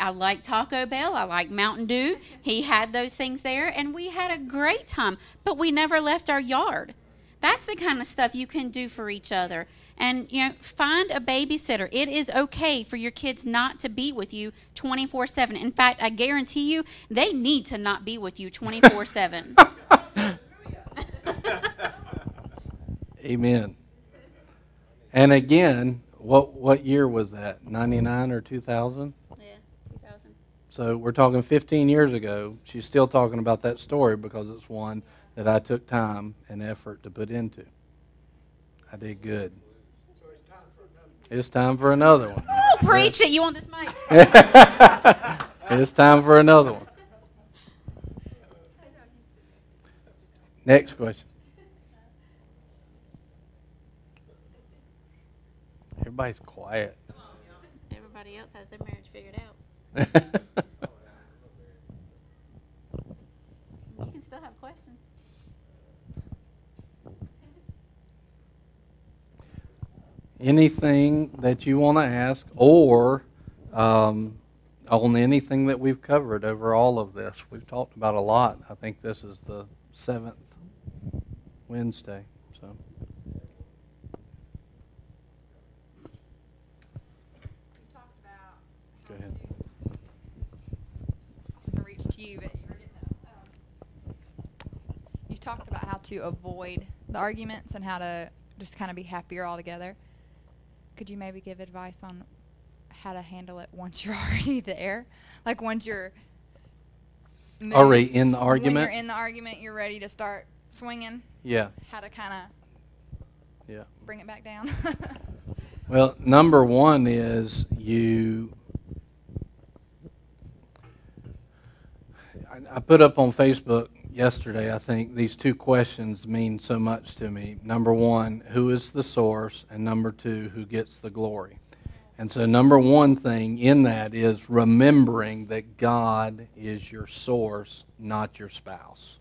I like Taco Bell. I like Mountain Dew. He had those things there, and we had a great time. But we never left our yard. That's the kind of stuff you can do for each other. And, you know, find a babysitter. It is okay for your kids not to be with you 24 7. In fact, I guarantee you, they need to not be with you 24 7. Amen. And again, what what year was that? 99 or 2000? 2000. So we're talking 15 years ago. She's still talking about that story because it's one that I took time and effort to put into. I did good. It's time for another one. Oh, preach it. You want this mic? it's time for another one. Next question. Everybody's quiet. Everybody else has their marriage figured out. You can still have questions. anything that you want to ask or um, on anything that we've covered over all of this. We've talked about a lot. I think this is the seventh Wednesday. So You talked about Go how ahead. to- I was gonna reach to you, but you were getting it. Um, You talked about how to avoid the arguments and how to just kind of be happier all together. Could you maybe give advice on how to handle it once you're already there? Like once you're already in the When argument. you're in the argument, you're ready to start swinging. yeah, How to kind of yeah. bring it back down. Well, number one is you. I, I put up on Facebook yesterday, I think these two questions mean so much to me. Number one, who is the source? And number two, who gets the glory? And so, number one thing in that is remembering that God is your source, not your spouse.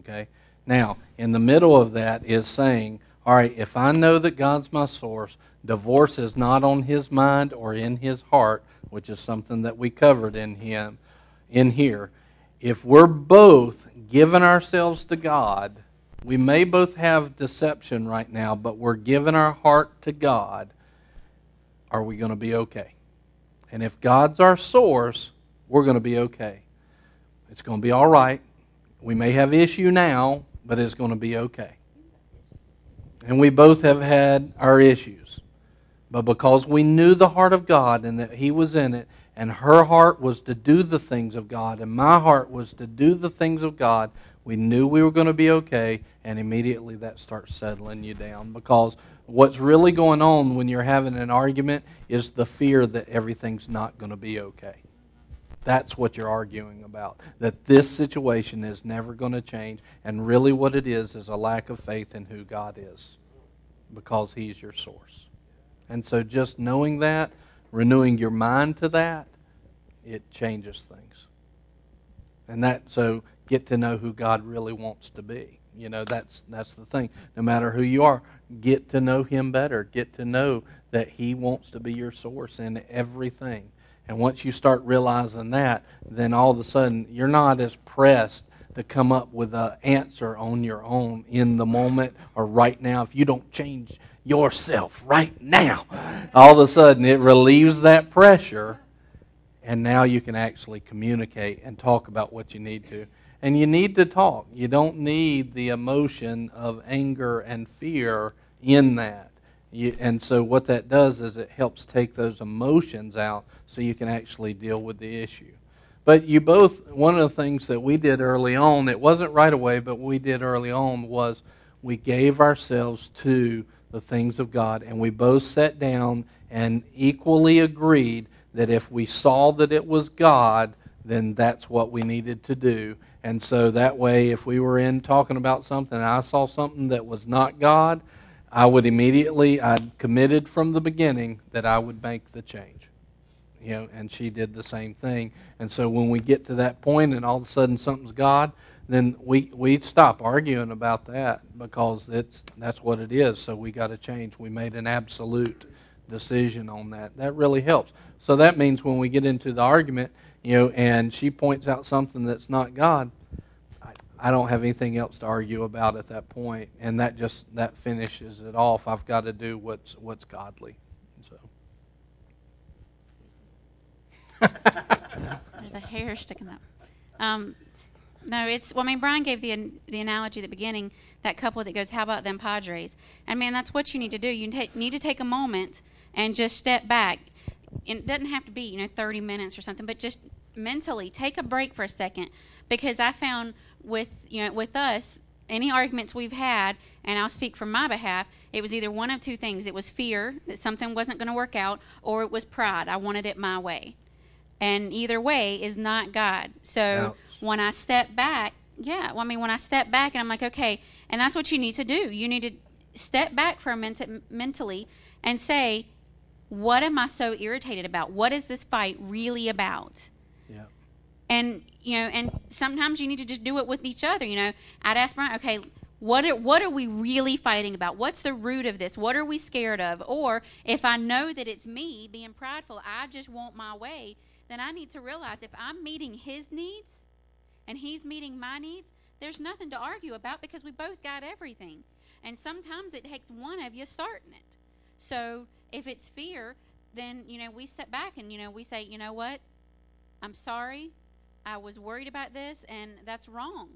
Okay? Now, in the middle of that is saying, all right, if I know that God's my source, divorce is not on his mind or in his heart, which is something that we covered in him in here. If we're both giving ourselves to God, we may both have deception right now, but we're giving our heart to God. Are we going to be okay? And if God's our source, we're going to be okay. It's going to be all right. We may have issue now, but it's going to be okay. And we both have had our issues. But because we knew the heart of God and that He was in it, and her heart was to do the things of God, and my heart was to do the things of God, we knew we were going to be okay, and immediately that starts settling you down. Because what's really going on when you're having an argument is the fear that everything's not going to be okay. That's what you're arguing about. That this situation is never going to change, and really what it is is a lack of faith in who God is because He's your source. And so just knowing that, renewing your mind to that, it changes things. And that so get to know who God really wants to be. You know, that's that's the thing. No matter who you are, get to know him better. Get to know that he wants to be your source in everything. And once you start realizing that, then all of a sudden you're not as pressed to come up with an answer on your own in the moment or right now. If you don't change yourself right now, all of a sudden it relieves that pressure, and now you can actually communicate and talk about what you need to. And you need to talk. You don't need the emotion of anger and fear in that. You, and so what that does is it helps take those emotions out so you can actually deal with the issue. But you both, one of the things that we did early on, it wasn't right away, but we did early on was we gave ourselves to the things of God, and we both sat down and equally agreed that if we saw that it was God, then that's what we needed to do. And so that way, if we were in talking about something and I saw something that was not God, I would immediately, I'd committed from the beginning that I would make the change. You know, and she did the same thing. And so when we get to that point and all of a sudden something's God, then we we stop arguing about that because it's that's what it is. So we got to change. We made an absolute decision on that. That really helps. So that means when we get into the argument, you know, and she points out something that's not God, I don't have anything else to argue about at that point, and that just that finishes it off. I've got to do what's what's godly. So. There's a hair sticking up. Um, no, it's. Well, I mean, Brian gave the the analogy at the beginning. That couple that goes, "How about them Padres?" And man, that's what you need to do. You need to take a moment and just step back. It doesn't have to be, you know, 30 minutes or something, but just mentally take a break for a second because I found with you know with us any arguments we've had and I'll speak from my behalf it was either one of two things it was fear that something wasn't going to work out or it was pride I wanted it my way and either way is not God so. When I step back yeah well, I mean when I step back and I'm like okay and that's what you need to do. You need to step back for a minute mentally and say what am I so irritated about? What is this fight really about? Yeah. And you know and sometimes you need to just do it with each other you know. I'd ask brian okay what are, what are we really fighting about? What's the root of this? What are we scared of? Or if i know that it's me being prideful i just want my way then i need to realize if i'm meeting his needs and he's meeting my needs there's nothing to argue about because we both got everything and sometimes it takes one of you starting it so if it's fear then you know we step back and you know we say you know what i'm sorry I was worried about this, and that's wrong.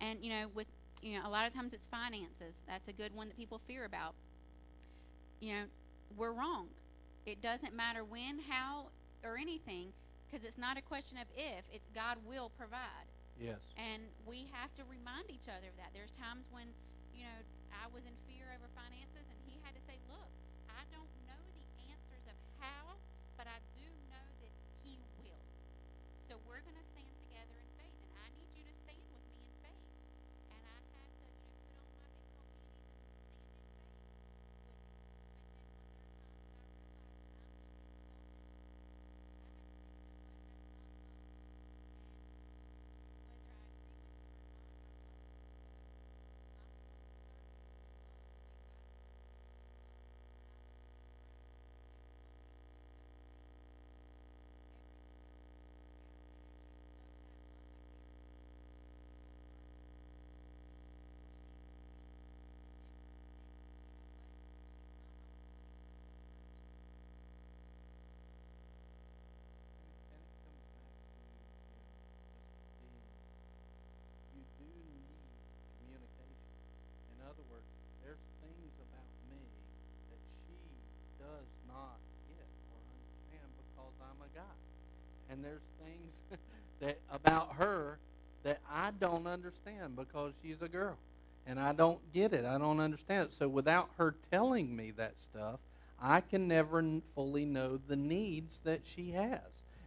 And you know, with you know, a lot of times it's finances. That's a good one that people fear about. You know, we're wrong. It doesn't matter when, how, or anything, because it's not a question of if. It's God will provide. Yes. And we have to remind each other of that. There's times when, you know, I was in fear over finances, and he had to say, "Look, I don't know the answers of how, but I do know that He will." So we're going to and there's things that about her that I don't understand because she's a girl and I don't get it. I don't understand it. So without her telling me that stuff, I can never fully know the needs that she has.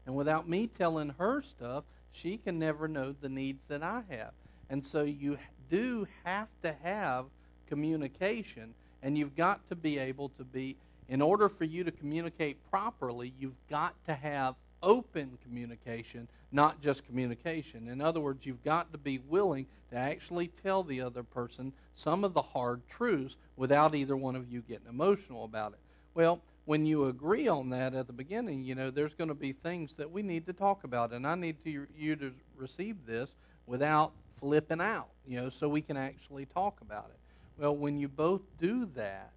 And without me telling her stuff, she can never know the needs that I have. And so you do have to have communication, and you've got to be able to be, in order for you to communicate properly, you've got to have open communication, not just communication. In other words, you've got to be willing to actually tell the other person some of the hard truths without either one of you getting emotional about it. Well, when you agree on that at the beginning, you know, there's going to be things that we need to talk about, and I need to, you to receive this without flipping out, you know, so we can actually talk about it. Well, when you both do that,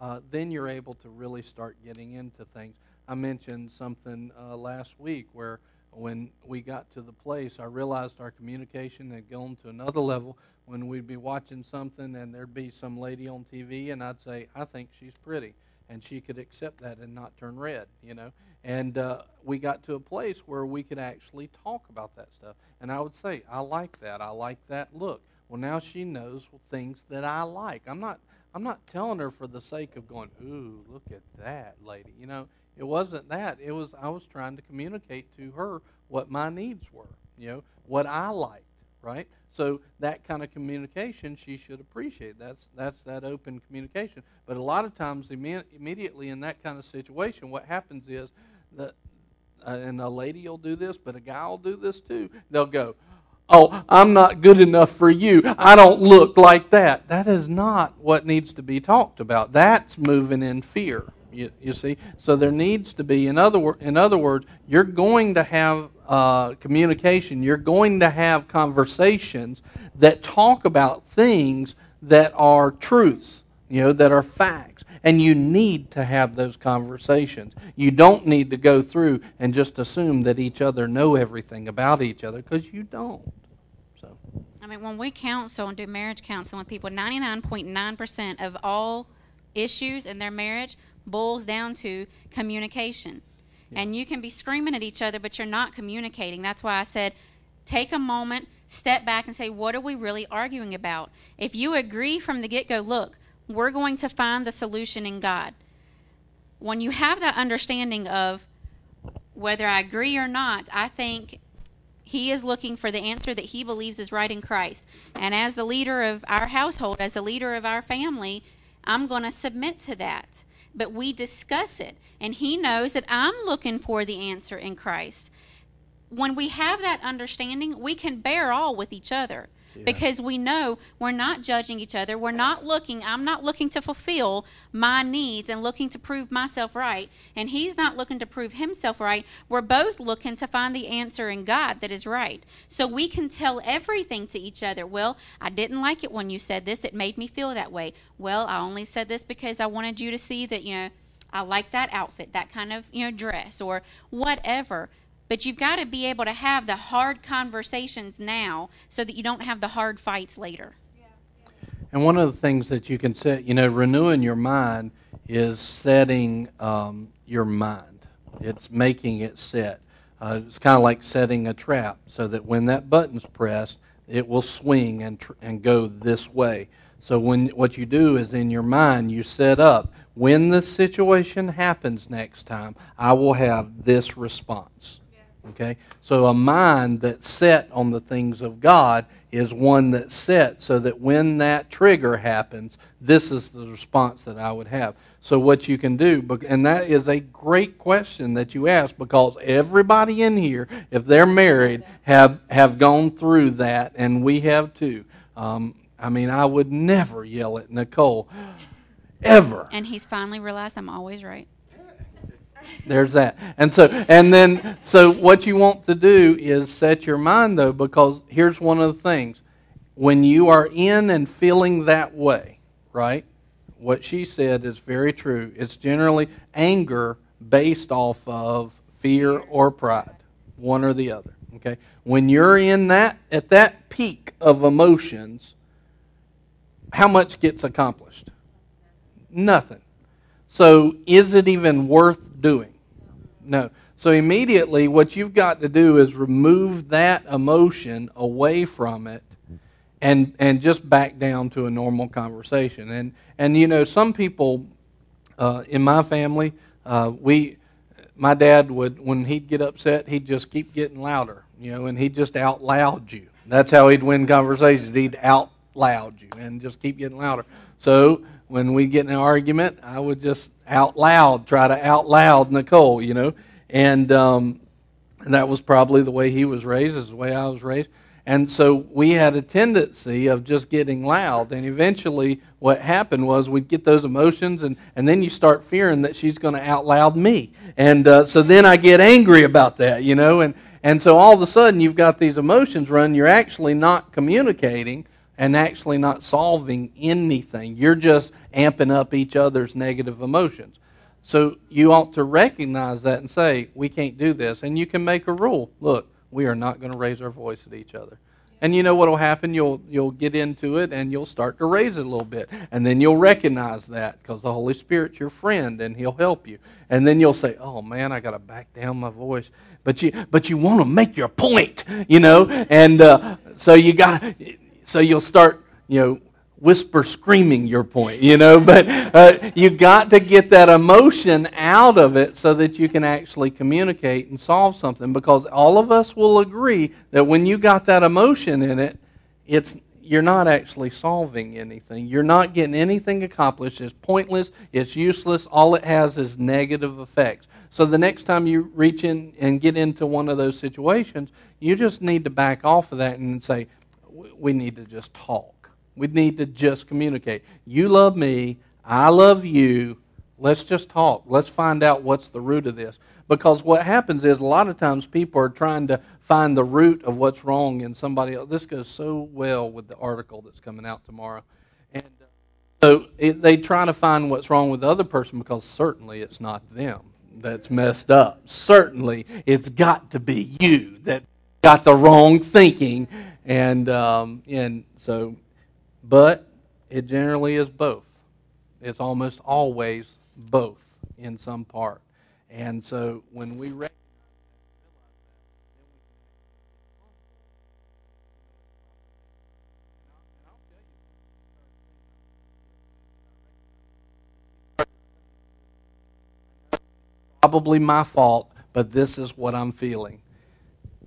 uh, then you're able to really start getting into things. I mentioned something uh, last week where when we got to the place, I realized our communication had gone to another level when we'd be watching something and there'd be some lady on TV and I'd say, I think she's pretty. And she could accept that and not turn red, you know. And uh, we got to a place where we could actually talk about that stuff. And I would say, I like that. I like that look. Well, now she knows things that I like. I'm not. I'm not telling her for the sake of going, ooh, look at that lady. You know, it wasn't that. It was I was trying to communicate to her what my needs were. You know, what I liked. Right. So that kind of communication she should appreciate. That's that's that open communication. But a lot of times, imme- immediately in that kind of situation, what happens is that, uh, and a lady will do this, but a guy will do this too. They'll go, "Oh, I'm not good enough for you. I don't look like that." That is not what needs to be talked about. That's moving in fear. You, you see, so there needs to be, in other in other words, you're going to have uh, communication. You're going to have conversations that talk about things that are truths, you know, that are facts. And you need to have those conversations. You don't need to go through and just assume that each other know everything about each other because you don't. I mean, when we counsel and do marriage counseling with people, 99.9% of all issues in their marriage boils down to communication. Yeah. And you can be screaming at each other, but you're not communicating. That's why I said take a moment, step back, and say, what are we really arguing about? If you agree from the get go, look, we're going to find the solution in God. When you have that understanding of whether I agree or not, I think he is looking for the answer that he believes is right in Christ. And as the leader of our household, as the leader of our family, I'm going to submit to that. But we discuss it. And he knows that I'm looking for the answer in Christ. When we have that understanding, we can bear all with each other because we know we're not judging each other. We're not looking, I'm not looking to fulfill my needs and looking to prove myself right. And he's not looking to prove himself right. We're both looking to find the answer in God that is right. So we can tell everything to each other. Well, I didn't like it when you said this. It made me feel that way. Well, I only said this because I wanted you to see that, you know, I like that outfit, that kind of, you know, dress or whatever. But you've got to be able to have the hard conversations now so that you don't have the hard fights later. And one of the things that you can set, you know, renewing your mind is setting um, your mind. It's making it set. Uh, it's kind of like setting a trap so that when that button's pressed, it will swing and, tr- and go this way. So when what you do is in your mind, you set up when the situation happens next time, I will have this response. Okay? So a mind that's set on the things of God is one that's set so that when that trigger happens, this is the response that I would have. So what you can do, and that is a great question that you ask because everybody in here, if they're married, have have gone through that, and we have too. Um, I mean, I would never yell at Nicole, ever. And he's finally realized I'm always right. There's that. And so and then so what you want to do is set your mind though because here's one of the things. When you are in and feeling that way, right? What she said is very true. It's generally anger based off of fear or pride, one or the other, okay? When you're in that at that peak of emotions, how much gets accomplished? Nothing. So is it even worth doing? No. So immediately, what you've got to do is remove that emotion away from it and, and just back down to a normal conversation. And, and you know, some people uh, in my family, uh, we, my dad would, when he'd get upset, he'd just keep getting louder, you know, and he'd just out loud you. That's how he'd win conversations. He'd out loud you and just keep getting louder. So when we get in an argument, I would just out loud try to out loud Nicole, you know, and um, and that was probably the way he was raised, is the way I was raised. And so we had a tendency of just getting loud. And eventually, what happened was we'd get those emotions, and, and then you start fearing that she's going to out loud me. And uh, so then I get angry about that, you know. And, and so all of a sudden, you've got these emotions running. You're actually not communicating and actually not solving anything. You're just amping up each other's negative emotions. So you ought to recognize that and say, we can't do this. And you can make a rule. Look, we are not going to raise our voice at each other. And you know what will happen? You'll you'll get into it and you'll start to raise it a little bit, and then you'll recognize that because the Holy Spirit's your friend and He'll help you. And then you'll say, "Oh man, I got to back down my voice." But you but you want to make your point, you know, and uh, so you got so you'll start you know whisper screaming your point, you know, but uh, you got to get that emotion out of it so that you can actually communicate and solve something because all of us will agree that when you got that emotion in it, it's you're not actually solving anything. You're not getting anything accomplished. It's pointless, it's useless. All it has is negative effects. So the next time you reach in and get into one of those situations, you just need to back off of that and say, we need to just talk we need to just communicate. You love me. I love you. Let's just talk. Let's find out what's the root of this. Because what happens is a lot of times people are trying to find the root of what's wrong in somebody else. This goes so well with the article that's coming out tomorrow. And uh, so it, they try to find what's wrong with the other person because certainly it's not them that's messed up. Certainly it's got to be you that got the wrong thinking. And, um, and so but it generally is both. It's almost always both in some part. And so when we recognize probably my fault, but this is what I'm feeling.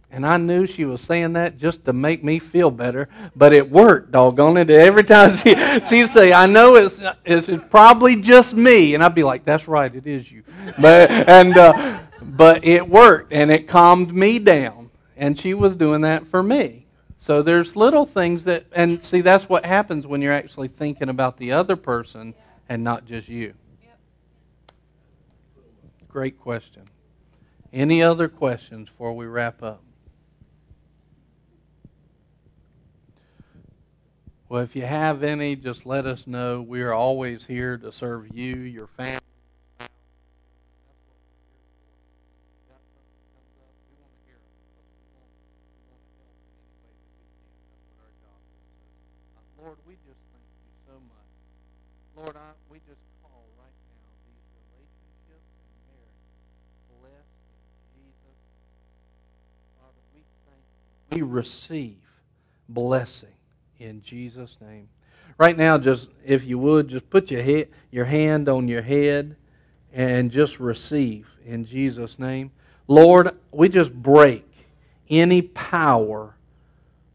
And I knew she was saying that just to make me feel better, but it worked, doggone it. Every time she, she'd say, I know it's, it's probably just me. And I'd be like, that's right, it is you. But, and, uh, but it worked, and it calmed me down. And she was doing that for me. So there's little things that, and see, that's what happens when you're actually thinking about the other person and not just you. Great question. Any other questions before we wrap up? Well, if you have any, just let us know. We are always here to serve you, your family. Lord, we just thank you so much. Lord, we just call right now. We receive blessing in Jesus' name. Right now, just if you would, just put your, head, your hand on your head and just receive in Jesus' name. Lord, we just break any power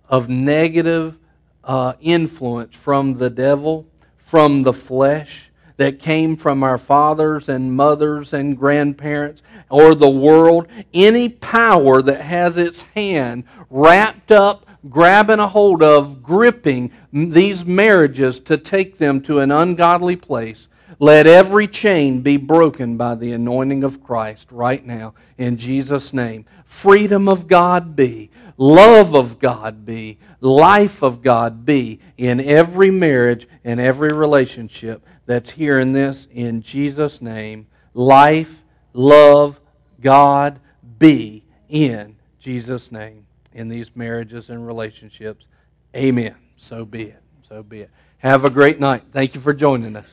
of negative uh, influence from the devil, from the flesh, that came from our fathers and mothers and grandparents or the world. Any power that has its hand wrapped up grabbing a hold of, gripping these marriages to take them to an ungodly place. Let every chain be broken by the anointing of Christ right now in Jesus' name. Freedom of God be, love of God be, life of God be in every marriage and every relationship that's here in this in Jesus' name. Life, love, God be in Jesus' name in these marriages and relationships. Amen. So be it. So be it. Have a great night. Thank you for joining us.